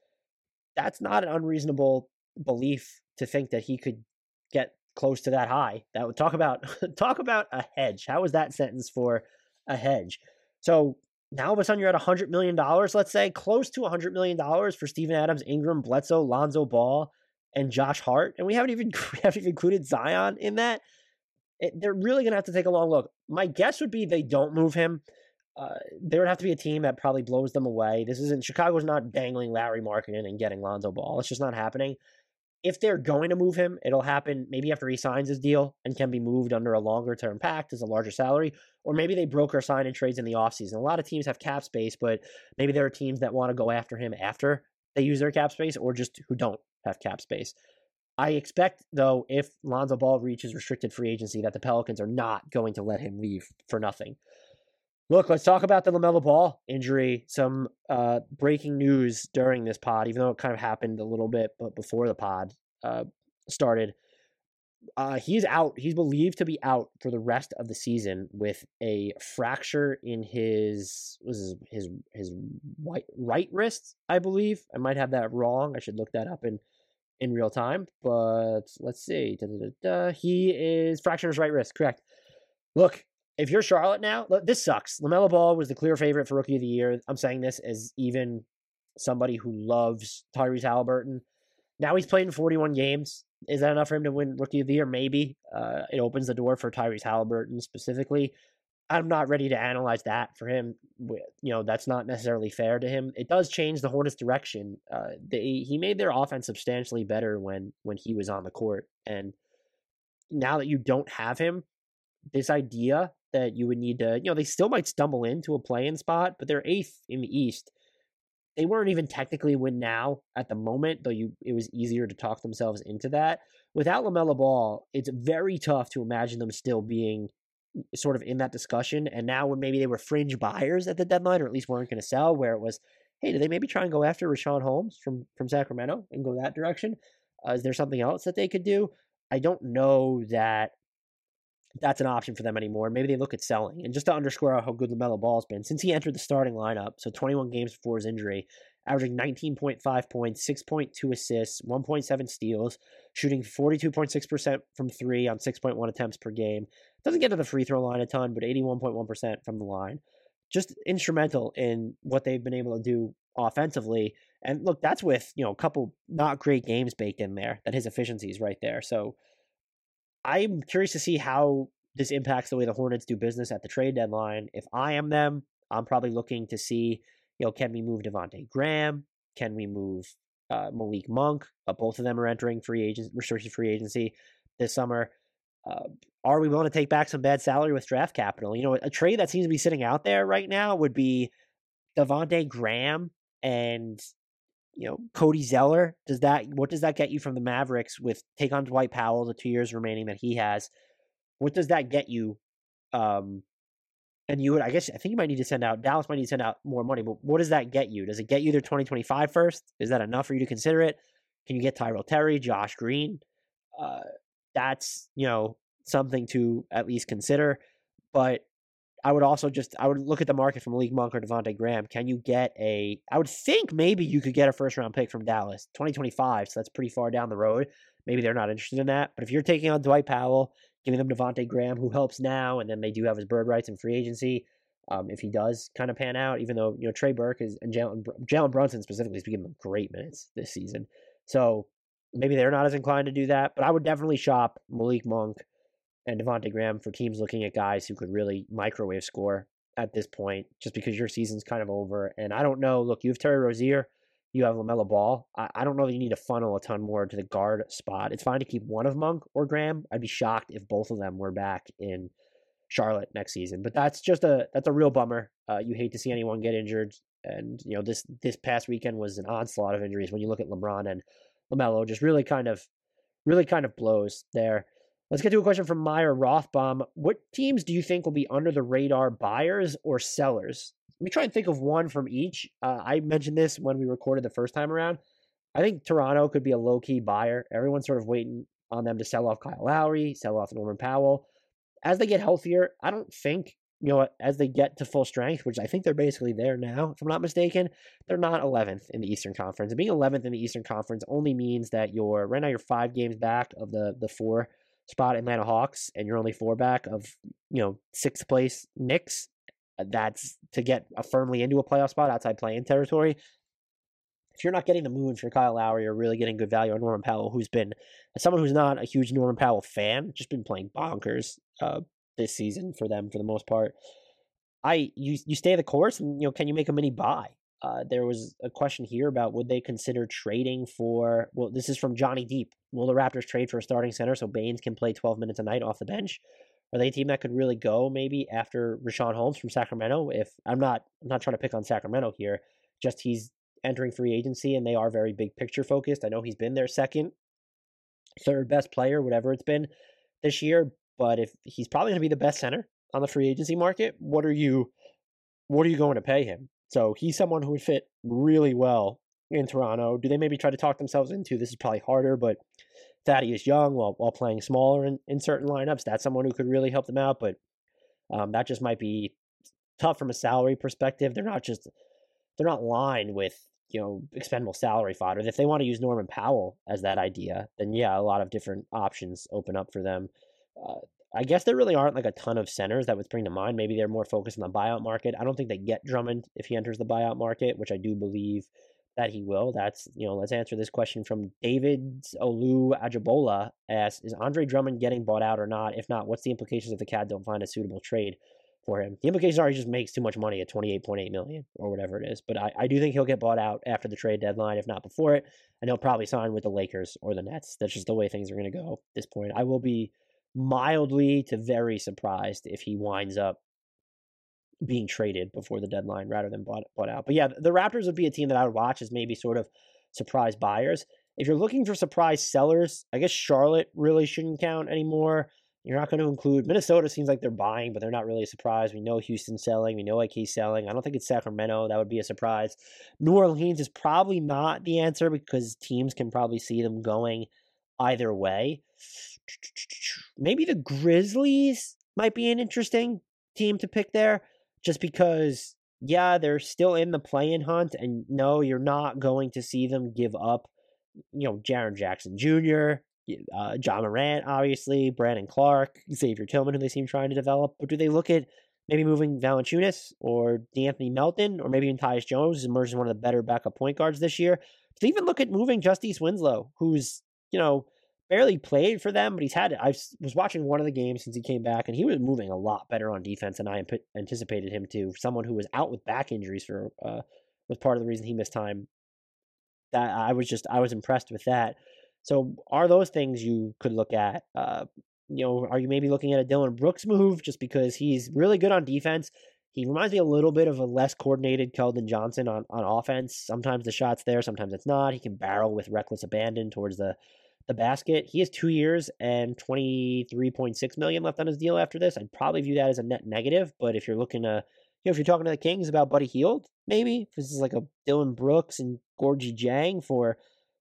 That's not an unreasonable belief to think that he could get close to that high. That would talk about talk about a hedge. How was that sentence for a hedge. So now all of a sudden you're at $100 million, let's say, close to $100 million for Steven Adams, Ingram, Bledsoe, Lonzo Ball, and Josh Hart. And we haven't even, we haven't even included Zion in that. It, they're really going to have to take a long look. My guess would be they don't move him. Uh, there would have to be a team that probably blows them away. This isn't Chicago's not dangling Lauri Markkanen and getting Lonzo Ball. It's just not happening if they're going to move him, it'll happen maybe after he signs his deal and can be moved under a longer term pact as a larger salary, or maybe they broker sign and trades in the offseason. A lot of teams have cap space, but maybe there are teams that want to go after him after they use their cap space or just who don't have cap space. I expect, though, if Lonzo Ball reaches restricted free agency, that the Pelicans are not going to let him leave for nothing. Look, let's talk about the LaMelo Ball injury. Some uh, breaking news during this pod, even though it kind of happened a little bit but before the pod uh, started. Uh, he's out. He's believed to be out for the rest of the season with a fracture in his was his his, his right, right wrist, I believe. I might have that wrong. I should look that up in in real time. But let's see. Da, da, da, he is fractured his right wrist. Correct. Look, if you're Charlotte now, this sucks. LaMelo Ball was the clear favorite for rookie of the year. I'm saying this as even somebody who loves Tyrese Haliburton. Now he's played in 41 games. Is that enough for him to win rookie of the year? Maybe. Uh, it opens the door for Tyrese Haliburton specifically. I'm not ready to analyze that for him. You know, that's not necessarily fair to him. It does change the Hornets' direction. Uh, they, he made their offense substantially better when when he was on the court, and now that you don't have him, this idea that you would need to, you know, they still might stumble into a play-in spot, but they're eighth in the East. They weren't even technically win now at the moment, though you it was easier to talk themselves into that. Without LaMelo Ball, it's very tough to imagine them still being sort of in that discussion. And now when maybe they were fringe buyers at the deadline, or at least weren't going to sell, where it was, hey, do they maybe try and go after Richaun Holmes from from Sacramento and go that direction? Uh, is there something else that they could do? I don't know that that's an option for them anymore. Maybe they look at selling. And just to underscore how good LaMelo Ball's been, since he entered the starting lineup, so 21 games before his injury, averaging 19.5 points, 6.2 assists, 1.7 steals, shooting 42.6% from three on 6.1 attempts per game. Doesn't get to the free throw line a ton, but 81.1% from the line. Just instrumental in what they've been able to do offensively. And look, that's with, you know, a couple not great games baked in there, that his efficiency is right there. So I'm curious to see how this impacts the way the Hornets do business at the trade deadline. If I am them, I'm probably looking to see, you know, can we move Devonte Graham? Can we move uh, Malik Monk? Uh, both of them are entering free agent restricted free agency this summer. Uh, are we willing to take back some bad salary with draft capital? You know, a trade that seems to be sitting out there right now would be Devonte Graham and you know Cody Zeller. Does that what does that get you from the Mavericks with take on Dwight Powell the two years remaining that he has? What does that get you? Um, and you would, I guess, I think you might need to send out Dallas might need to send out more money. But what does that get you? Does it get you their 2025 first? Is that enough for you to consider it? Can you get Tyrell Terry, Josh Green? Uh, that's you know something to at least consider. But I would also just I would look at the market from Malik Monk or Devonte Graham. Can you get a? I would think maybe you could get a first round pick from Dallas, 2025. So that's pretty far down the road. Maybe they're not interested in that. But if you're taking on Dwight Powell, giving them Devonte Graham, who helps now, and then they do have his bird rights and free agency. Um, if he does kind of pan out, even though you know Trey Burke is and Jalen Jalen Brunson specifically is giving them great minutes this season, so maybe they're not as inclined to do that. But I would definitely shop Malik Monk and Devonte Graham for teams looking at guys who could really microwave score at this point, just because your season's kind of over. And I don't know. Look, you have Terry Rozier, you have Lamelo Ball. I, I don't know that you need to funnel a ton more to the guard spot. It's fine to keep one of Monk or Graham. I'd be shocked if both of them were back in Charlotte next season. But that's just a that's a real bummer. Uh, you hate to see anyone get injured, and you know this this past weekend was an onslaught of injuries. When you look at LeBron and Lamelo, just really kind of really kind of blows there. Let's get to a question from Meyer Rothbaum. What teams do you think will be under the radar buyers or sellers? Let me try and think of one from each. Uh, I mentioned this when we recorded the first time around. I think Toronto could be a low key buyer. Everyone's sort of waiting on them to sell off Kyle Lowry, sell off Norman Powell. As they get healthier, I don't think, you know, as they get to full strength, which I think they're basically there now, if I'm not mistaken, they're not 11th in the Eastern Conference. And being 11th in the Eastern Conference only means that you're, right now, you're five games back of the, the four spot Atlanta Hawks and you're only four back of, you know, sixth place Knicks, uh, that's to get a firmly into a playoff spot outside playing territory. If you're not getting the moon for Kyle Lowry, you're really getting good value on Norman Powell, who's been someone who's not a huge Norman Powell fan, just been playing bonkers uh, this season for them for the most part. I you you stay the course, and you know, can you make a mini buy? Uh, there was a question here about would they consider trading for, well, this is from Johnny Deep. Will the Raptors trade for a starting center so Baynes can play 12 minutes a night off the bench? Are they a team that could really go maybe after Richaun Holmes from Sacramento? If I'm not, I'm not trying to pick on Sacramento here, just he's entering free agency and they are very big picture focused. I know he's been their second, third best player, whatever it's been this year, but if he's probably going to be the best center on the free agency market, what are you, what are you going to pay him? So he's someone who would fit really well in Toronto. Do they maybe try to talk themselves into this is probably harder, but Thaddeus Young while while playing smaller in, in certain lineups, that's someone who could really help them out. But um, that just might be tough from a salary perspective. They're not just they're not lined with you know expendable salary fodder. If they want to use Norman Powell as that idea, then yeah, a lot of different options open up for them. Uh, I guess there really aren't like a ton of centers that would spring to mind. Maybe they're more focused on the buyout market. I don't think they get Drummond if he enters the buyout market, which I do believe that he will. That's you know, let's answer this question from David Olu Ajabola asks, is Andre Drummond getting bought out or not? If not, what's the implications if the Cavs don't find a suitable trade for him? The implications are he just makes too much money at twenty eight point eight million or whatever it is. But I, I do think he'll get bought out after the trade deadline, if not before it, and he'll probably sign with the Lakers or the Nets. That's just the way things are gonna go at this point. I will be mildly to very surprised if he winds up being traded before the deadline rather than bought, bought out. But yeah, the Raptors would be a team that I would watch as maybe sort of surprise buyers. If you're looking for surprise sellers, I guess Charlotte really shouldn't count anymore. You're not going to include Minnesota. Seems like they're buying, but they're not really a surprise. We know Houston's selling. We know he's selling. I don't think it's Sacramento. That would be a surprise. New Orleans is probably not the answer because teams can probably see them going either way. Maybe the Grizzlies might be an interesting team to pick there just because, yeah, they're still in the play-in hunt, and no, you're not going to see them give up, you know, Jaren Jackson Jr., uh, Ja Morant, obviously, Brandon Clarke, Xavier Tillman, who they seem trying to develop. But do they look at maybe moving Valanciunas or De'Anthony Melton or maybe even Tyus Jones, who's emerged as one of the better backup point guards this year? Do they even look at moving Justice Winslow, who's, you know, barely played for them, but he's had. I was watching one of the games since he came back, and he was moving a lot better on defense than I anticipated him to. Someone who was out with back injuries for uh, was part of the reason he missed time. That I was just I was impressed with that. So are those things you could look at? Uh, you know, are you maybe looking at a Dillon Brooks move just because he's really good on defense? He reminds me a little bit of a less coordinated Keldon Johnson on, on offense. Sometimes the shot's there, sometimes it's not. He can barrel with reckless abandon towards the the basket. He has two years and twenty three point six million left on his deal after this. I'd probably view that as a net negative. But if you're looking to, you know, if you're talking to the Kings about Buddy Hield, maybe if this is like a Dillon Brooks and Gorgui Dieng for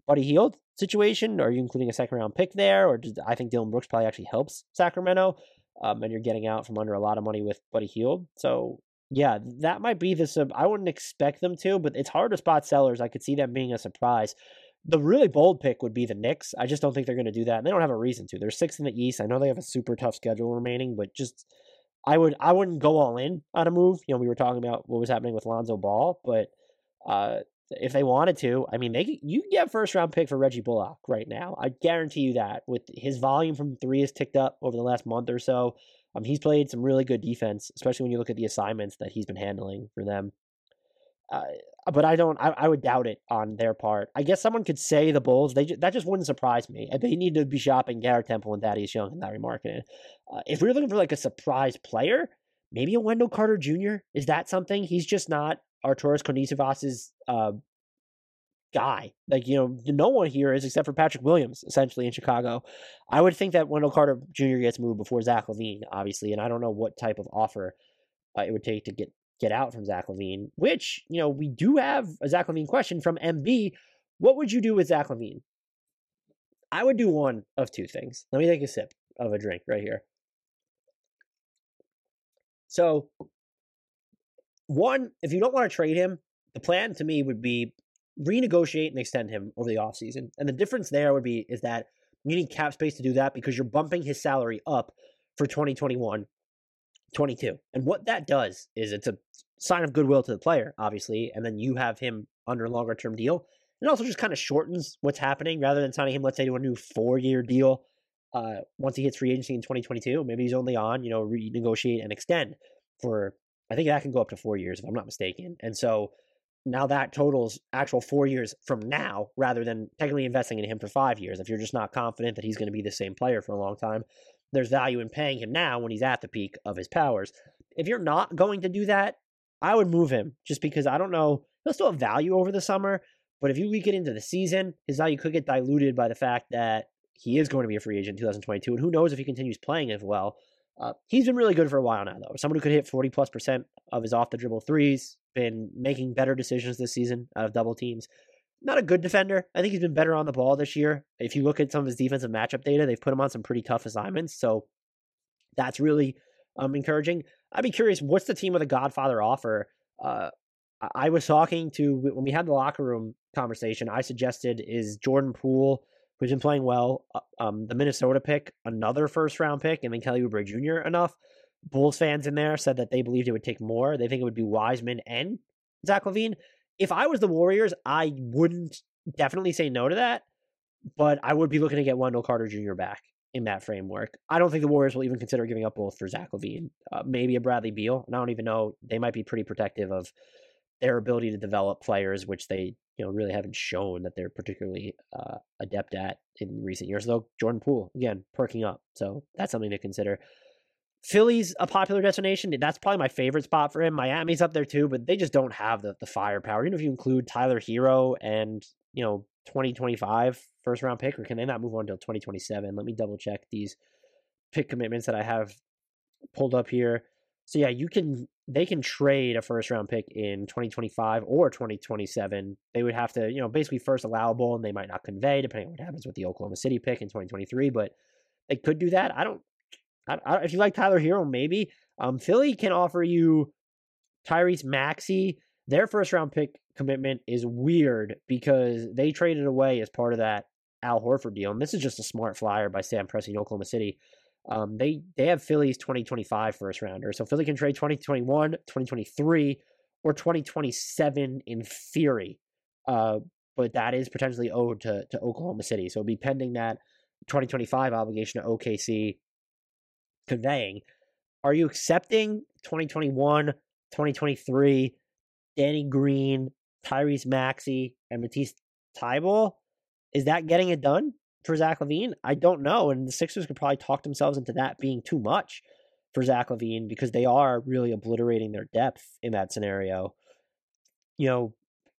Buddy Hield situation, are you including a second round pick there, or I think Dillon Brooks probably actually helps Sacramento, um, and you're getting out from under a lot of money with Buddy Hield. So yeah, that might be the sub. I wouldn't expect them to, but it's hard to spot sellers. I could see them being a surprise. The really bold pick would be the Knicks. I just don't think they're going to do that. And they don't have a reason to. They're sixth in the East. I know they have a super tough schedule remaining, but just I would I wouldn't go all in on a move. You know, we were talking about what was happening with Lonzo Ball, but uh, if they wanted to, I mean, they you can get first round pick for Reggie Bullock right now. I guarantee you that. With his volume from three has ticked up over the last month or so. Um, he's played some really good defense, especially when you look at the assignments that he's been handling for them. Uh, but I don't. I, I, would doubt it on their part. I guess someone could say the Bulls. They that just wouldn't surprise me. They need to be shopping Garrett Temple and Thaddeus Young and Lauri Markkanen. Uh, if we're looking for like a surprise player, maybe a Wendell Carter Jr. Is that something? He's just not Arturas Karnisovas's uh, guy. Like you know, no one here is except for Patrick Williams, essentially in Chicago. I would think that Wendell Carter Jr. gets moved before Zach LaVine, obviously, and I don't know what type of offer uh, it would take to get get out from Zach LaVine, which, you know, we do have a Zach LaVine question from MB. What would you do with Zach LaVine? I would do one of two things. Let me take a sip of a drink right here. So, one, if you don't want to trade him, the plan to me would be renegotiate and extend him over the offseason. And the difference there would be is that you need cap space to do that because you're bumping his salary up for 2021 22. And what that does is it's a sign of goodwill to the player, obviously, and then you have him under a longer term deal. It also just kind of shortens what's happening rather than signing him, let's say, to a new four year deal uh, once he hits free agency in 2022. Maybe he's only on, you know, renegotiate and extend for, I think that can go up to four years if I'm not mistaken. And so now that totals actual four years from now rather than technically investing in him for five years. If you're just not confident that he's going to be the same player for a long time, there's value in paying him now when he's at the peak of his powers. If you're not going to do that, I would move him just because I don't know. He'll still have value over the summer, but if you week it into the season, his value could get diluted by the fact that he is going to be a free agent in 2022. And who knows if he continues playing as well. Uh, he's been really good for a while now, though. Someone who could hit 40 plus percent of his off the dribble threes, been making better decisions this season out of double teams not a good defender. I think he's been better on the ball this year. If you look at some of his defensive matchup data, they've put him on some pretty tough assignments. So that's really um, encouraging. I'd be curious, what's the team with a Godfather offer? Uh, I was talking to when we had the locker room conversation. I suggested is Jordan Poole who's been playing well. Uh, um, the Minnesota pick, another first round pick, and then Kelly Oubre Jr. enough. Bulls fans in there said that they believed it would take more. They think it would be Wiseman and Zach LaVine. If I was the Warriors, I wouldn't definitely say no to that, but I would be looking to get Wendell Carter Jr. back in that framework. I don't think the Warriors will even consider giving up both for Zach LaVine. Uh, maybe a Bradley Beal, and I don't even know. They might be pretty protective of their ability to develop players, which they you know really haven't shown that they're particularly uh, adept at in recent years. Though Jordan Poole again perking up, so that's something to consider. Philly's a popular destination. That's probably my favorite spot for him. Miami's up there too, but they just don't have the, the firepower. Even if you include Tyler Herro and, you know, 2025 first round pick, or can they not move on until 2027? Let me double check these pick commitments that I have pulled up here. So yeah, you can they can trade a first round pick in 2025 or 2027. They would have to, you know, basically first allowable and they might not convey depending on what happens with the Oklahoma City pick in 2023, but they could do that. I don't I, I, if you like Tyler Herro, maybe. Um, Philly can offer you Tyrese Maxey. Their first round pick commitment is weird because they traded away as part of that Al Horford deal. And this is just a smart flyer by Sam Presti in Oklahoma City. Um, they they have Philly's 2025 first rounder. So Philly can trade 2021, 2023, or 2027 in theory. Uh, but that is potentially owed to, to Oklahoma City. So it'll be pending that 2025 obligation to OKC conveying. Are you accepting 2021, 2023, Danny Green, Tyrese Maxey, and Matisse Thybulle? Is that getting it done for Zach LaVine? I don't know. And the Sixers could probably talk themselves into that being too much for Zach LaVine because they are really obliterating their depth in that scenario. You know,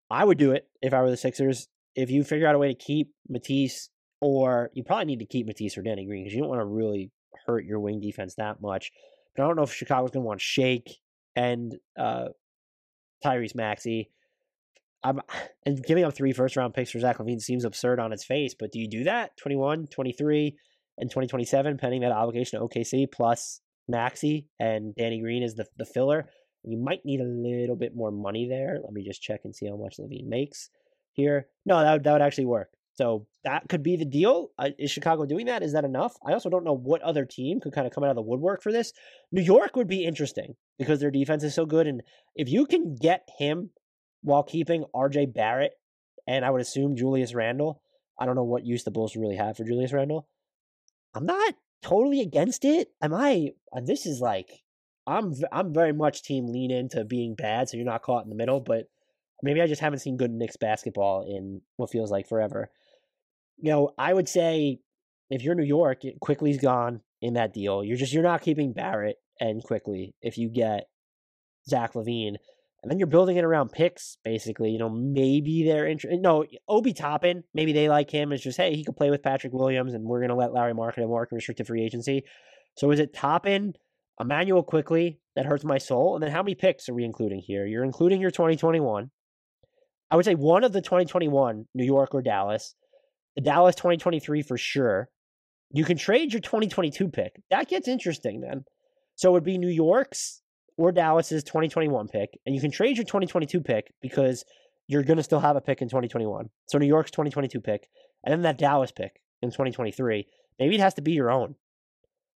I would do it if I were the Sixers. If you figure out a way to keep Matisse, or you probably need to keep Matisse or Danny Green because you don't want to really hurt your wing defense that much. But I don't know if Chicago's going to want Shake and uh, Tyrese Maxey. I'm, and giving up three first round picks for Zach LaVine seems absurd on its face, but do you do that? 21, 23, and 2027, pending that obligation to OKC plus Maxey and Danny Green is the, the filler. You might need a little bit more money there. Let me just check and see how much LaVine makes here. No, that would, that would actually work. So that could be the deal. Uh, is Chicago doing that? Is that enough? I also don't know what other team could kind of come out of the woodwork for this. New York would be interesting because their defense is so good. And if you can get him while keeping RJ Barrett and I would assume Julius Randle, I don't know what use the Bulls really have for Julius Randle. I'm not totally against it. Am I? Uh, this is like I'm I'm very much team lean into being bad, so you're not caught in the middle. But maybe I just haven't seen good Knicks basketball in what feels like forever you know, I would say if you're New York, Quickley's gone in that deal. You're just you're not keeping Barrett and Quickley if you get Zach LaVine. And then you're building it around picks, basically. You know, maybe they're interested. No, Obi Toppin, maybe they like him. It's just, hey, he could play with Patrick Williams, and we're going to let Lauri Markkanen work in restricted free agency. So is it Toppin, Immanuel Quickley? that hurts my soul? And then how many picks are we including here? You're including your 2021. I would say one of the 2021, New York or Dallas the Dallas 2023 for sure. You can trade your 2022 pick. That gets interesting then. So it would be New York's or Dallas's 2021 pick, and you can trade your 2022 pick because you're going to still have a pick in 2021. So New York's 2022 pick, and then that Dallas pick in 2023. Maybe it has to be your own.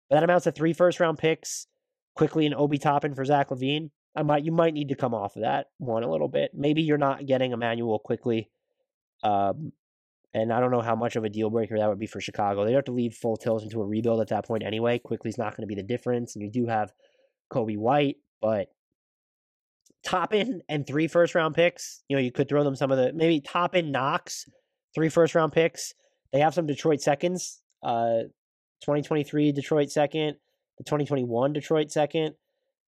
But that amounts to three first round picks, Quickley and Obi Toppin for Zach LaVine. I might you might need to come off of that one a little bit. Maybe you're not getting Immanuel Quickley. Um, and I don't know how much of a deal breaker that would be for Chicago. They'd have to lead full tilt into a rebuild at that point anyway. Quickley's not going to be the difference. And you do have Coby White, but Toppin and three first round picks. You know, you could throw them some of the maybe Toppin Knox, three first round picks. They have some Detroit seconds. Uh 2023 Detroit second, the 2021 Detroit second.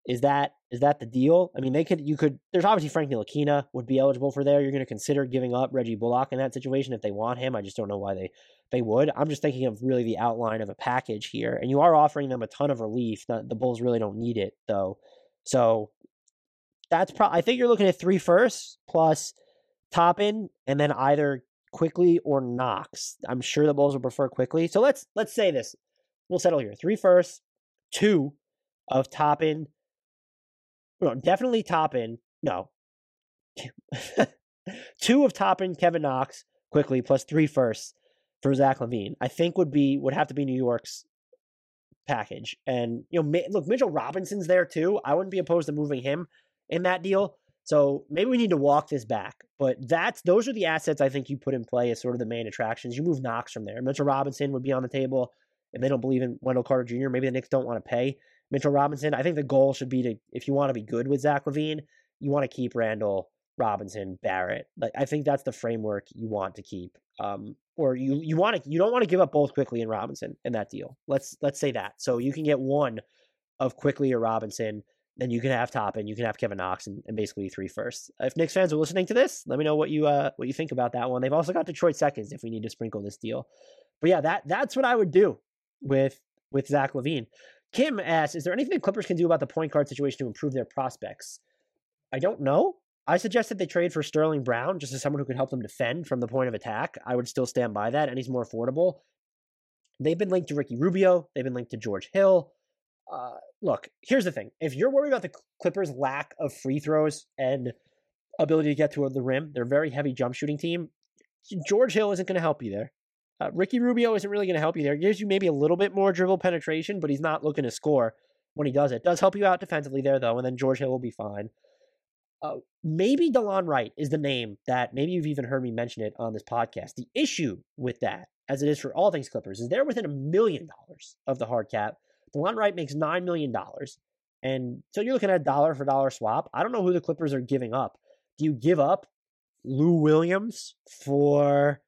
Is that is that the deal? I mean, they could, you could, there's obviously Frank Ntilikina would be eligible for there. You're going to consider giving up Reggie Bullock in that situation if they want him. I just don't know why they, they would. I'm just thinking of really the outline of a package here. And you are offering them a ton of relief. The Bulls really don't need it, though. So that's probably, I think you're looking at three firsts plus Toppin and then either Quickley or Knox. I'm sure the Bulls would prefer Quickley. So let's, let's say this. We'll settle here. Three firsts, two of Toppin no, definitely Toppin. No. Two of Toppin, Kevin Knox, Quickley, plus three firsts. for Zach LaVine, I think would be would have to be New York's package. And you know, look, Mitchell Robinson's there too. I wouldn't be opposed to moving him in that deal. So maybe we need to walk this back. But that's those are the assets I think you put in play as sort of the main attractions. You move Knox from there. Mitchell Robinson would be on the table. If they don't believe in Wendell Carter Jr., maybe the Knicks don't want to pay Mitchell Robinson. I think the goal should be to, if you want to be good with Zach LaVine, you want to keep Randle, Robinson, Barrett. Like I think that's the framework you want to keep. Um, or you you want to you don't want to give up both Quickley and Robinson in that deal. Let's let's say that. So you can get one of Quickley or Robinson, then you can have Toppin, you can have Kevin Knox, and, and basically three firsts. If Knicks fans are listening to this, let me know what you uh what you think about that one. They've also got Detroit seconds if we need to sprinkle this deal. But yeah, that that's what I would do with with Zach LaVine. Kim asks, is there anything the Clippers can do about the point guard situation to improve their prospects? I don't know. I suggest that they trade for Sterling Brown just as someone who could help them defend from the point of attack. I would still stand by that, and he's more affordable. They've been linked to Ricky Rubio. They've been linked to George Hill. Uh, look, here's the thing: if you're worried about the Clippers' lack of free throws and ability to get to the rim, they're a very heavy jump shooting team. George Hill isn't going to help you there. Uh, Ricky Rubio isn't really going to help you there. He gives you maybe a little bit more dribble penetration, but he's not looking to score when he does it. Does help you out defensively there though, and then George Hill will be fine. Uh, maybe Delon Wright is the name that maybe you've even heard me mention it on this podcast. The issue with that, as it is for all things Clippers, is they're within a million dollars of the hard cap. Delon Wright makes nine million dollars, and so you're looking at a dollar for dollar swap. I don't know who the Clippers are giving up. Do you give up Lou Williams for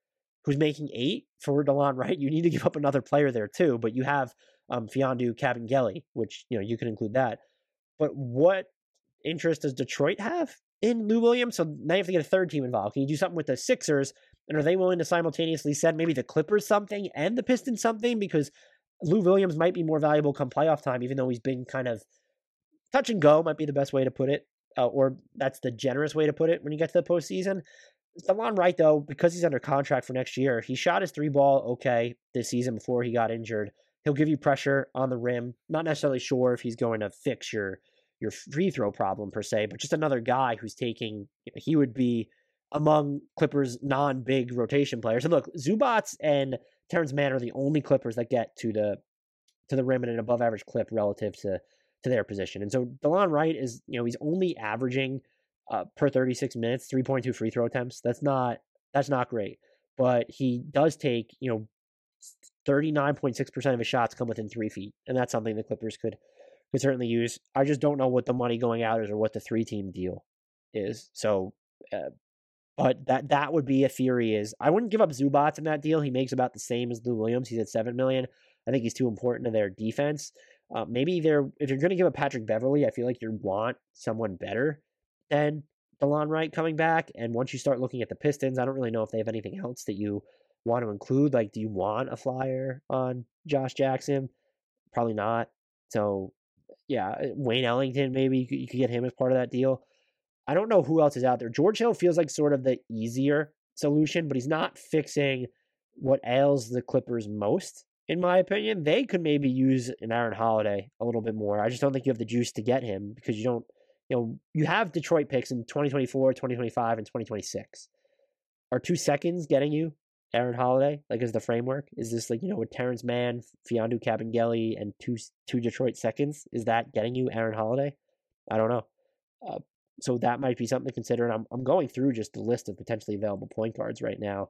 who's making eight for Delon Wright? You need to give up another player there too, but you have um, Mfiondu Kabengele, which you know you can include that. But what interest does Detroit have in Lou Williams? So now you have to get a third team involved. Can you do something with the Sixers? And are they willing to simultaneously send maybe the Clippers something and the Pistons something? Because Lou Williams might be more valuable come playoff time, even though he's been kind of touch and go, might be the best way to put it. Uh, or that's the generous way to put it when you get to the postseason. Delon Wright, though, because he's under contract for next year, he shot his three ball okay this season before he got injured. He'll give you pressure on the rim. Not necessarily sure if he's going to fix your your free throw problem per se, but just another guy who's taking. He would be among Clippers non big rotation players. And look, Zubac and Terance Mann are the only Clippers that get to the to the rim at an above average clip relative to to their position. And so Delon Wright is, you know, he's only averaging uh, per 36 minutes 3.2 free throw attempts. That's not that's not great, but he does take, you know, 39.6% of his shots come within three feet, and that's something the Clippers could could certainly use. I just don't know what the money going out is or what the three team deal is. So, uh, but that that would be a theory. Is I wouldn't give up Zubac in that deal. He makes about the same as Lou Williams. He's at seven million. I think he's too important to their defense. Uh, maybe they're if you're going to give up Patrick Beverley, I feel like you want someone better than Delon Wright coming back. And once you start looking at the Pistons, I don't really know if they have anything else that you want to include. Like, do you want a flyer on Josh Jackson? Probably not. So yeah, uh, Wayne Ellington, maybe you could, you could get him as part of that deal. I don't know who else is out there. George Hill feels like sort of the easier solution, but he's not fixing what ails the Clippers most, in my opinion. They could maybe use an Aaron Holiday a little bit more. I just don't think you have the juice to get him because you don't, you know, you have Detroit picks in 2024, 2025, and 2026. Are two seconds getting you Aaron Holiday? Like, is the framework? Is this like you know with Terance Mann, Fiondu Kabengele, and two two Detroit seconds? Is that getting you Aaron Holiday? I don't know. Uh, so that might be something to consider. And I'm I'm going through just the list of potentially available point guards right now.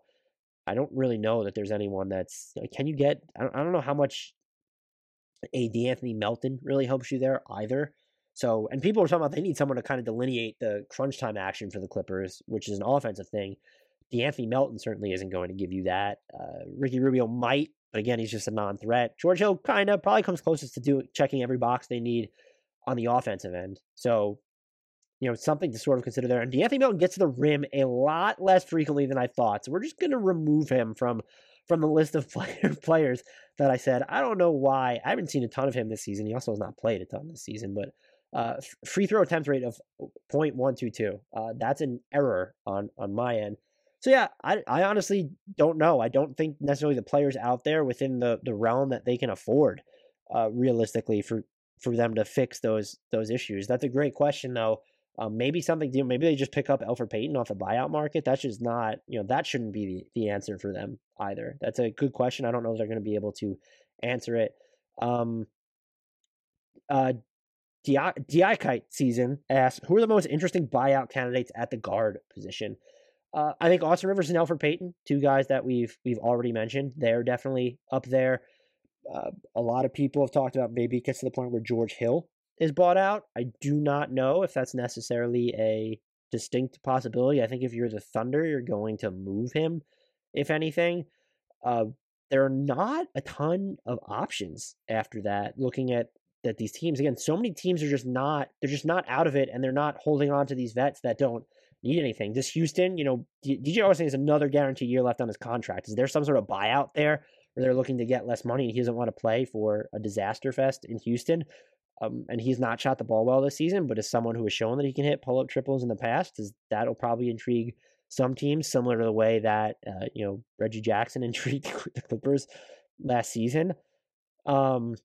I don't really know that there's anyone that's. Can you get? I don't, I don't know how much AD Anthony Melton really helps you there either. So, and people are talking about they need someone to kind of delineate the crunch time action for the Clippers, which is an offensive thing. De'Anthony Melton certainly isn't going to give you that. Uh, Ricky Rubio might, but again, he's just a non-threat. George Hill kind of probably comes closest to do checking every box they need on the offensive end. So, you know, something to sort of consider there. And De'Anthony Melton gets to the rim a lot less frequently than I thought. So we're just going to remove him from from the list of player, players that I said. I don't know why. I haven't seen a ton of him this season. He also has not played a ton this season, but uh, free throw attempt rate of 0.122. Uh, that's an error on on my end. So yeah, I I honestly don't know. I don't think necessarily the players out there within the the realm that they can afford, uh, realistically for for them to fix those those issues. That's a great question though. Um, maybe something, maybe they just pick up Elfrid Payton off the buyout market. That's just not, you know, that shouldn't be the, the answer for them either. That's a good question. I don't know if they're going to be able to answer it. Um, uh, Diakite season asks, who are the most interesting buyout candidates at the guard position? Uh, I think Austin Rivers and Elfrid Payton, two guys that we've we've already mentioned, they're definitely up there. Uh, a lot of people have talked about maybe it gets to the point where George Hill is bought out. I do not know if that's necessarily a distinct possibility. I think if you're the Thunder, you're going to move him, if anything. Uh, there are not a ton of options after that. Looking at that, these teams again, so many teams are just not they're just not out of it, and they're not holding on to these vets that don't need anything. This Houston, you know, DJ Augustin has another guaranteed year left on his contract. Is there some sort of buyout there where they're looking to get less money and he doesn't want to play for a disaster fest in Houston? Um, and he's not shot the ball well this season, but as someone who has shown that he can hit pull up triples in the past, is that'll probably intrigue some teams, similar to the way that uh, you know Reggie Jackson intrigued the Clippers last season. Um,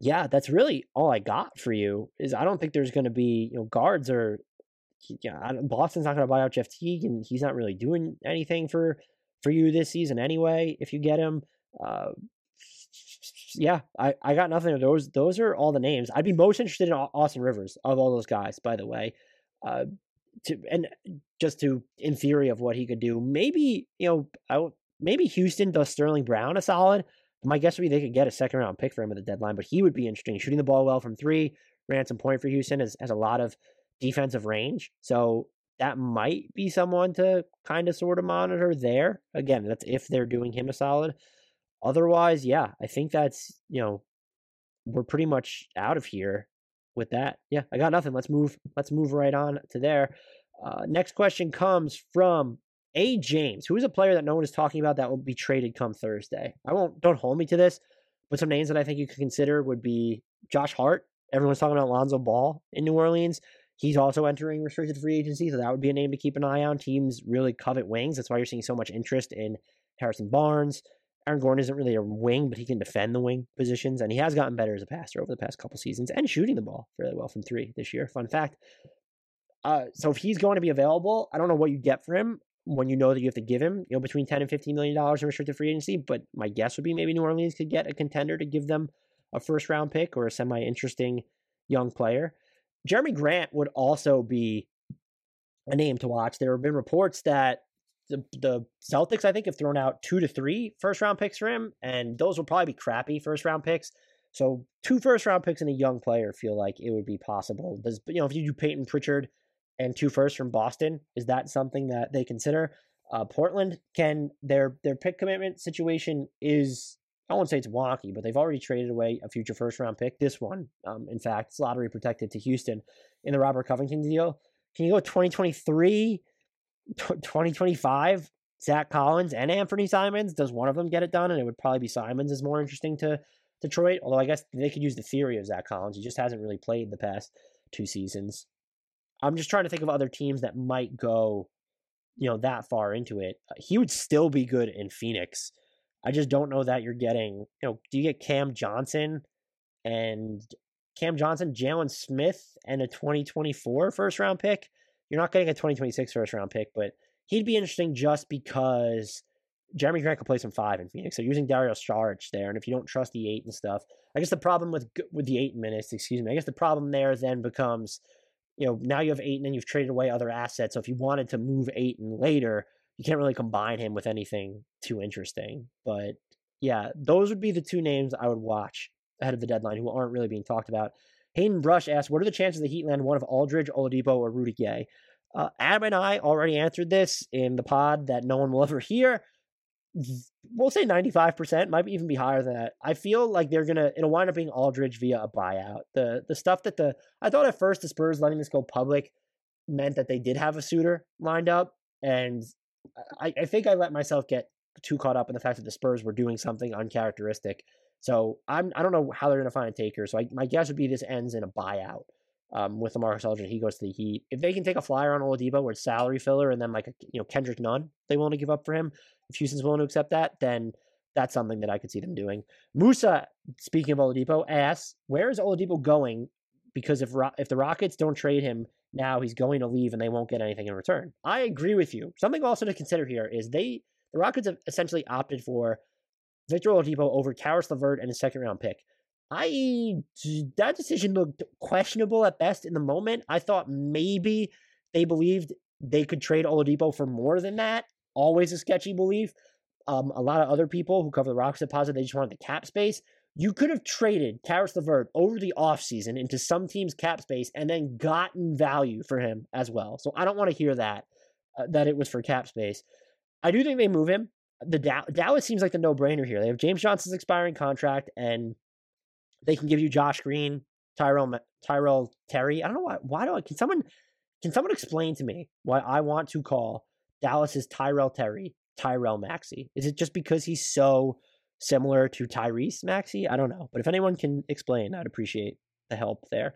yeah, that's really all I got for you. Is I don't think there's going to be you know guards are yeah Boston's not going to buy out Jeff Teague, and he's not really doing anything for for you this season anyway. If you get him, uh, yeah, I, I got nothing. Those those are all the names. I'd be most interested in Austin Rivers of all those guys. By the way, uh, to and just to in theory of what he could do. Maybe you know, I maybe Houston does Sterling Brown a solid. My guess would be they could get a second round pick for him at the deadline, but he would be interesting. Shooting the ball well from three, ransom point for Houston has, has a lot of defensive range, so that might be someone to kind of sort of monitor there. Again, that's if they're doing him a solid. Otherwise, yeah, I think that's, you know, we're pretty much out of here with that. Yeah, I got nothing. Let's move let's move right on to there. Uh, next question comes from A. James, who is a player that no one is talking about that will be traded come Thursday. I won't don't hold me to this, but some names that I think you could consider would be Josh Hart. Everyone's talking about Lonzo Ball in New Orleans. He's also entering restricted free agency, so that would be a name to keep an eye on. Teams really covet wings. That's why you're seeing so much interest in Harrison Barnes, Aaron Gordon isn't really a wing, but he can defend the wing positions, and he has gotten better as a passer over the past couple seasons and shooting the ball fairly well from three this year. Fun fact. Uh, so if he's going to be available, I don't know what you get for him when you know that you have to give him, you know, between ten and fifteen million dollars in restricted free agency. But my guess would be maybe New Orleans could get a contender to give them a first round pick or a semi interesting young player. Jerami Grant would also be a name to watch. There have been reports that the the Celtics, I think, have thrown out two to three first round picks for him, and those will probably be crappy first round picks. So two first round picks and a young player feel like it would be possible. Does you know if you do Payton Pritchard and two firsts from Boston, is that something that they consider? Uh, Portland can their their pick commitment situation is I won't say it's wonky, but they've already traded away a future first round pick. This one, um, in fact, it's lottery protected to Houston in the Robert Covington deal. Can you go 2023 2025, Zach Collins and Anthony Simons. Does one of them get it done? And it would probably be Simons is more interesting to Detroit. Although I guess they could use the theory of Zach Collins. He just hasn't really played the past two seasons. I'm just trying to think of other teams that might go, you know, that far into it. Uh, he would still be good in Phoenix. I just don't know that you're getting, you know, do you get Cam Johnson and Cam Johnson, Jalen Smith, and a 2024 first round pick? You're not getting a 2026 first round pick, but he'd be interesting just because Jerami Grant could play some five in Phoenix. So using Dario Saric there, and if you don't trust the Ayton and stuff, I guess the problem with with the eight minutes, excuse me, I guess the problem there then becomes, you know, now you have Ayton and you've traded away other assets. So if you wanted to move and later, you can't really combine him with anything too interesting. But yeah, those would be the two names I would watch ahead of the deadline who aren't really being talked about. Hayden Brush asked, "What are the chances the Heat land one of Aldridge, Oladipo, or Rudy Gay?" Uh, Adam and I already answered this in the pod that no one will ever hear. We'll say 95%, might even be higher than that. I feel like they're gonna it'll wind up being Aldridge via a buyout. The the stuff that the I thought at first the Spurs letting this go public meant that they did have a suitor lined up, and I, I think I let myself get too caught up in the fact that the Spurs were doing something uncharacteristic so I'm I don't know how they're to find a taker. So I, my guess would be this ends in a buyout um, with Lamarcus Aldridge. He goes to the Heat. If they can take a flyer on Oladipo where it's salary filler and then like a, you know Kendrick Nunn, they willing to give up for him. If Houston's willing to accept that, then that's something that I could see them doing. Musa, speaking of Oladipo, asks, where is Oladipo going? Because if if the Rockets don't trade him, now he's going to leave and they won't get anything in return. I agree with you. Something also to consider here is they the Rockets have essentially opted for Victor Oladipo over Caris LeVert and a second round pick. I that decision looked questionable at best in the moment. I thought maybe they believed they could trade Oladipo for more than that. Always a sketchy belief. Um, a lot of other people who cover the Rockets deposit, they just wanted the cap space. You could have traded Caris LeVert over the offseason into some team's cap space and then gotten value for him as well. So I don't want to hear that, uh, that it was for cap space. I do think they move him. The Dallas seems like the no brainer here. They have James Johnson's expiring contract, and they can give you Josh Green, Tyrell Tyrell Terry. I don't know why. Why do I? Can someone can someone explain to me why I want to call Dallas's Tyrell Terry Tyrell Maxey? Is it just because he's so similar to Tyrese Maxey? I don't know. But if anyone can explain, I'd appreciate the help there.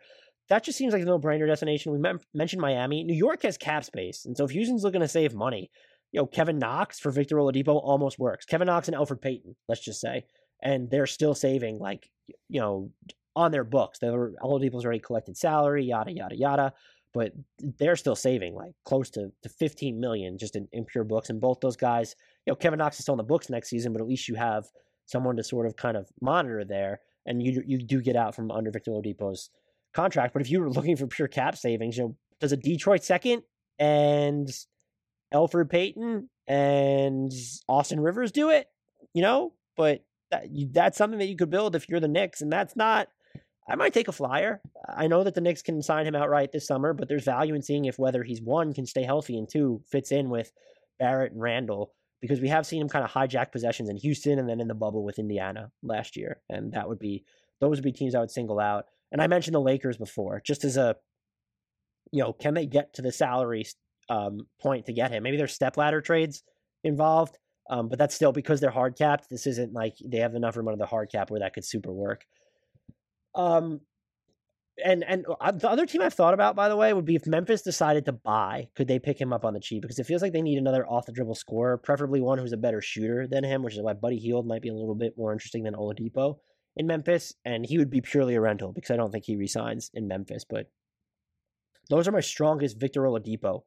That just seems like a no-brainer destination. We mentioned Miami. New York has cap space, and so if Houston's looking to save money, you know, Kevin Knox for Victor Oladipo almost works. Kevin Knox and Elfrid Payton, let's just say, and they're still saving like you know on their books. They were Oladipo's already collected salary, yada yada yada, but they're still saving like close to, to 15 million just in, in pure books. And both those guys, you know, Kevin Knox is still on the books next season, but at least you have someone to sort of kind of monitor there, and you you do get out from under Victor Oladipo's contract. But if you were looking for pure cap savings, you know, does a Detroit second and Elfrid Payton and Austin Rivers do it? You know, but that, you, that's something that you could build if you're the Knicks, and that's not. I might take a flyer. I know that the Knicks can sign him outright this summer, but there's value in seeing if whether he's one can stay healthy and two fits in with Barrett and Randle because we have seen him kind of hijack possessions in Houston and then in the bubble with Indiana last year. And that would be those would be teams I would single out. And I mentioned the Lakers before, just as a you know, can they get to the salary um, point to get him? Maybe there's step ladder trades involved, um, but that's still because they're hard capped. This isn't like they have enough room under the hard cap where that could super work. Um, and and uh, the other team I've thought about, by the way, would be if Memphis decided to buy, could they pick him up on the cheap? Because it feels like they need another off the dribble scorer, preferably one who's a better shooter than him, which is why Buddy Hield might be a little bit more interesting than Oladipo in Memphis, and he would be purely a rental because I don't think he resigns in Memphis. But those are my strongest Victor Oladipo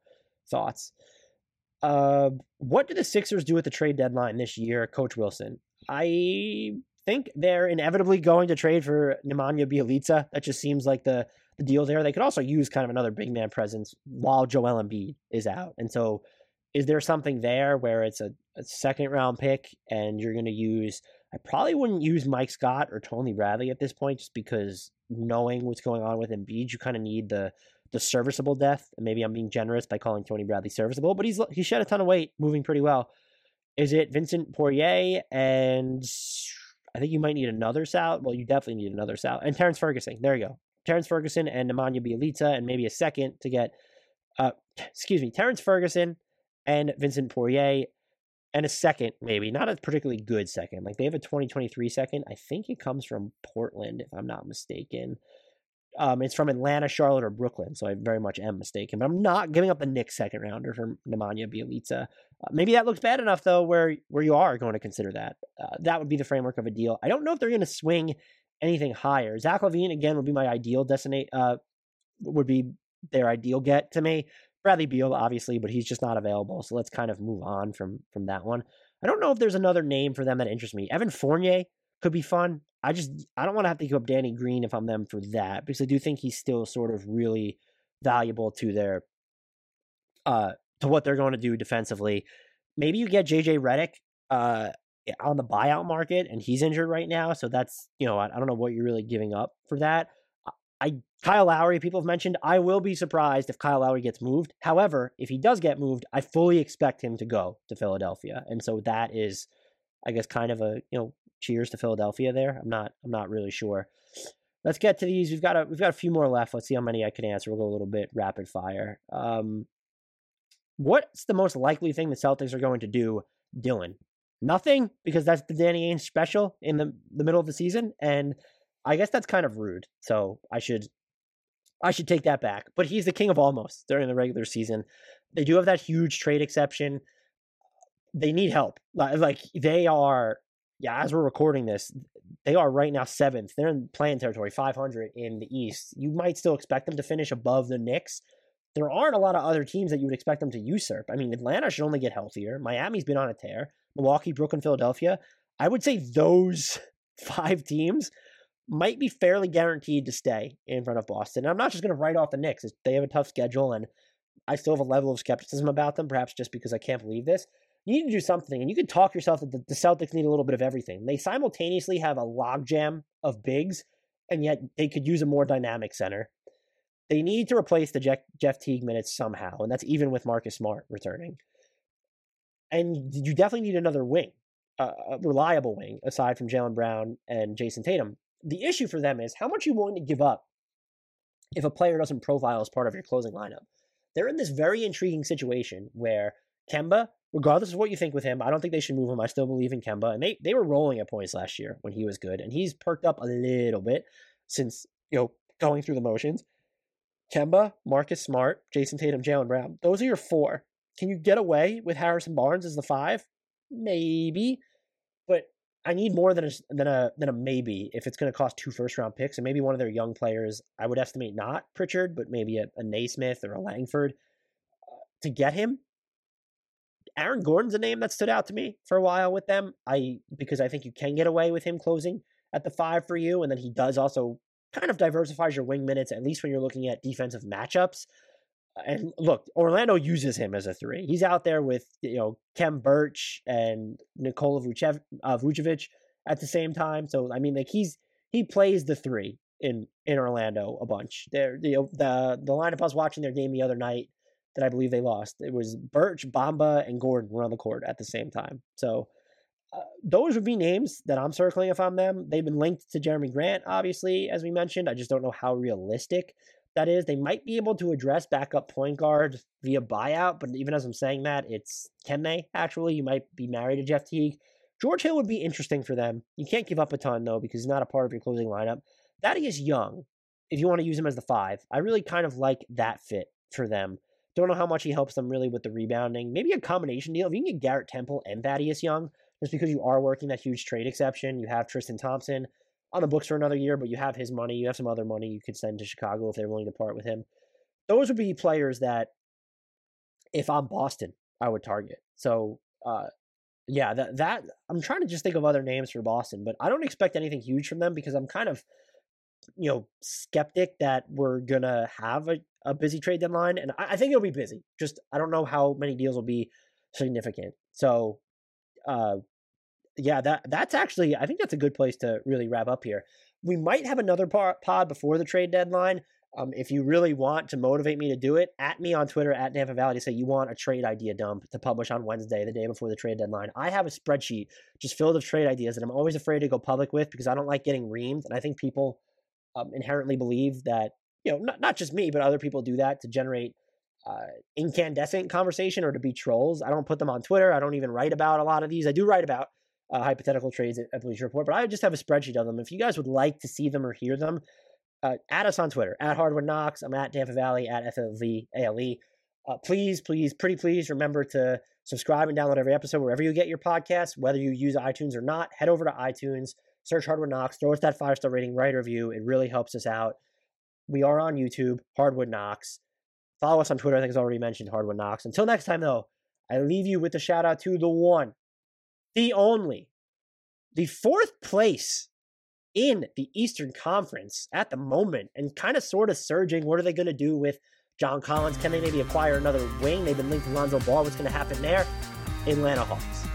thoughts. Uh, what do the Sixers do at the trade deadline this year, Coach Wilson? I think they're inevitably going to trade for Nemanja Bjelica. That just seems like the, the deal there. They could also use kind of another big man presence while Joel Embiid is out. And so is there something there where it's a, a second round pick and you're going to use I probably wouldn't use Mike Scott or Tony Bradley at this point just because knowing what's going on with Embiid, you kind of need the the serviceable death, And maybe I'm being generous by calling Tony Bradley serviceable, but he's he shed a ton of weight, moving pretty well. Is it Vincent Poirier and I think you might need another Sal. Well, you definitely need another Sal. And Terrence Ferguson. There you go. Terrence Ferguson and Nemanja Bjelica, and maybe a second to get, uh, excuse me, Terrence Ferguson and Vincent Poirier, and a second, maybe. Not a particularly good second. Like they have a 2023 second. I think it comes from Portland, if I'm not mistaken. Um, it's from Atlanta, Charlotte, or Brooklyn, so I very much am mistaken. But I'm not giving up the Knicks second rounder for Nemanja Bjelica. Uh, maybe that looks bad enough though, where where you are going to consider that. Uh, that would be the framework of a deal. I don't know if they're going to swing anything higher. Zach LaVine again would be my ideal destinate. Uh, would be their ideal get to me. Bradley Beal, obviously, but he's just not available. So let's kind of move on from from that one. I don't know if there's another name for them that interests me. Evan Fournier could be fun. I just I don't want to have to give up Danny Green if I'm them for that because I do think he's still sort of really valuable to their uh to what they're going to do defensively. Maybe you get JJ Redick uh on the buyout market and he's injured right now, so that's you know I, I don't know what you're really giving up for that. I Kyle Lowry, people have mentioned. I will be surprised if Kyle Lowry gets moved. However, if he does get moved, I fully expect him to go to Philadelphia, and so that is, I guess, kind of a you know cheers to Philadelphia there. I'm not I'm not really sure. Let's get to these. We've got a we've got a few more left. Let's see how many I can answer. We'll go a little bit rapid fire. Um, what's the most likely thing the Celtics are going to do, Dylan? Nothing, because that's the Danny Ainge special in the the middle of the season, and I guess that's kind of rude. So I should I should take that back. But he's the king of almost during the regular season. They do have that huge trade exception. They need help. Like they are yeah, as we're recording this, they are right now seventh. They're in playing territory, 500 in the East. You might still expect them to finish above the Knicks, there aren't a lot of other teams that you would expect them to usurp. I mean, Atlanta should only get healthier. Miami's been on a tear. Milwaukee, Brooklyn, Philadelphia. I would say those five teams might be fairly guaranteed to stay in front of Boston. And I'm not just going to write off the Knicks. They have a tough schedule, and I still have a level of skepticism about them, perhaps just because I can't believe this. You need to do something, and you can talk yourself that the Celtics need a little bit of everything. They simultaneously have a logjam of bigs, and yet they could use a more dynamic center. They need to replace the Jeff, Jeff Teague minutes somehow, and that's even with Marcus Smart returning. And you definitely need another wing, a reliable wing, aside from Jaylen Brown and Jayson Tatum. The issue for them is how much you willing to give up if a player doesn't profile as part of your closing lineup. They're in this very intriguing situation where Kemba, regardless of what you think with him, I don't think they should move him. I still believe in Kemba. And they, they were rolling at points last year when he was good. And he's perked up a little bit since, you know, going through the motions. Kemba, Marcus Smart, Jayson Tatum, Jaylen Brown. Those are your four. Can you get away with Harrison Barnes as the five? Maybe, but I need more than a than a than a maybe if it's going to cost two first round picks and maybe one of their young players. I would estimate not Pritchard, but maybe a, a Nesmith or a Langford uh, to get him. Aaron Gordon's a name that stood out to me for a while with them. I because I think you can get away with him closing at the five for you, and then he does also kind of diversifies your wing minutes, at least when you're looking at defensive matchups. And look, Orlando uses him as a three. He's out there with you know Khem Birch and Nikola uh, Vucevic at the same time. So I mean, like he's he plays the three in in Orlando a bunch. There, the the the lineup I was watching their game the other night that I believe they lost. It was Birch, Bamba, and Gordon were on the court at the same time. So uh, those would be names that I'm circling if I'm them. They've been linked to Jerami Grant, obviously, as we mentioned. I just don't know how realistic that is. They might be able to address backup point guard via buyout, but even as I'm saying that, it's can they actually? You might be married to Jeff Teague. George Hill would be interesting for them. You can't give up a ton though because he's not a part of your closing lineup. Thaddeus Young, if you want to use him as the five, I really kind of like that fit for them. Don't know how much he helps them really with the rebounding. Maybe a combination deal. If you can get Garrett Temple and Thaddeus Young, just because you are working that huge trade exception, you have Tristan Thompson on the books for another year, but you have his money. You have some other money you could send to Chicago if they're willing to part with him. Those would be players that, if I'm Boston, I would target. So, uh, yeah, that that I'm trying to just think of other names for Boston, but I don't expect anything huge from them because I'm kind of, you know, skeptic that we're gonna have a, a busy trade deadline, and I, I think it'll be busy. Just I don't know how many deals will be significant. So uh, yeah, that that's actually I think that's a good place to really wrap up here. We might have another pod before the trade deadline. Um, if you really want to motivate me to do it, at me on Twitter at Dan Favale to say you want a trade idea dump to publish on Wednesday, the day before the trade deadline. I have a spreadsheet just filled of trade ideas that I'm always afraid to go public with because I don't like getting reamed, and I think people um, inherently believe that you know not not just me but other people do that to generate uh, incandescent conversation or to be trolls. I don't put them on Twitter. I don't even write about a lot of these. I do write about uh, hypothetical trades at, Bleacher Report, but I just have a spreadsheet of them. If you guys would like to see them or hear them, uh, add us on Twitter at Hardwood Knocks. I'm at Dan Favale at FLVALE. Uh, please, please, pretty please remember to subscribe and download every episode wherever you get your podcasts, whether you use iTunes or not. Head over to iTunes, search Hardwood Knocks, throw us that five star rating, write a review. It really helps us out. We are on YouTube, Hardwood Knocks. Follow us on Twitter. I think it's already mentioned Hardwood Knocks. Until next time, though, I leave you with a shout out to the one, the only, the fourth place in the Eastern Conference at the moment and kind of sort of surging. What are they going to do with John Collins? Can they maybe acquire another wing? They've been linked to Lonzo Ball. What's going to happen there? Atlanta Hawks.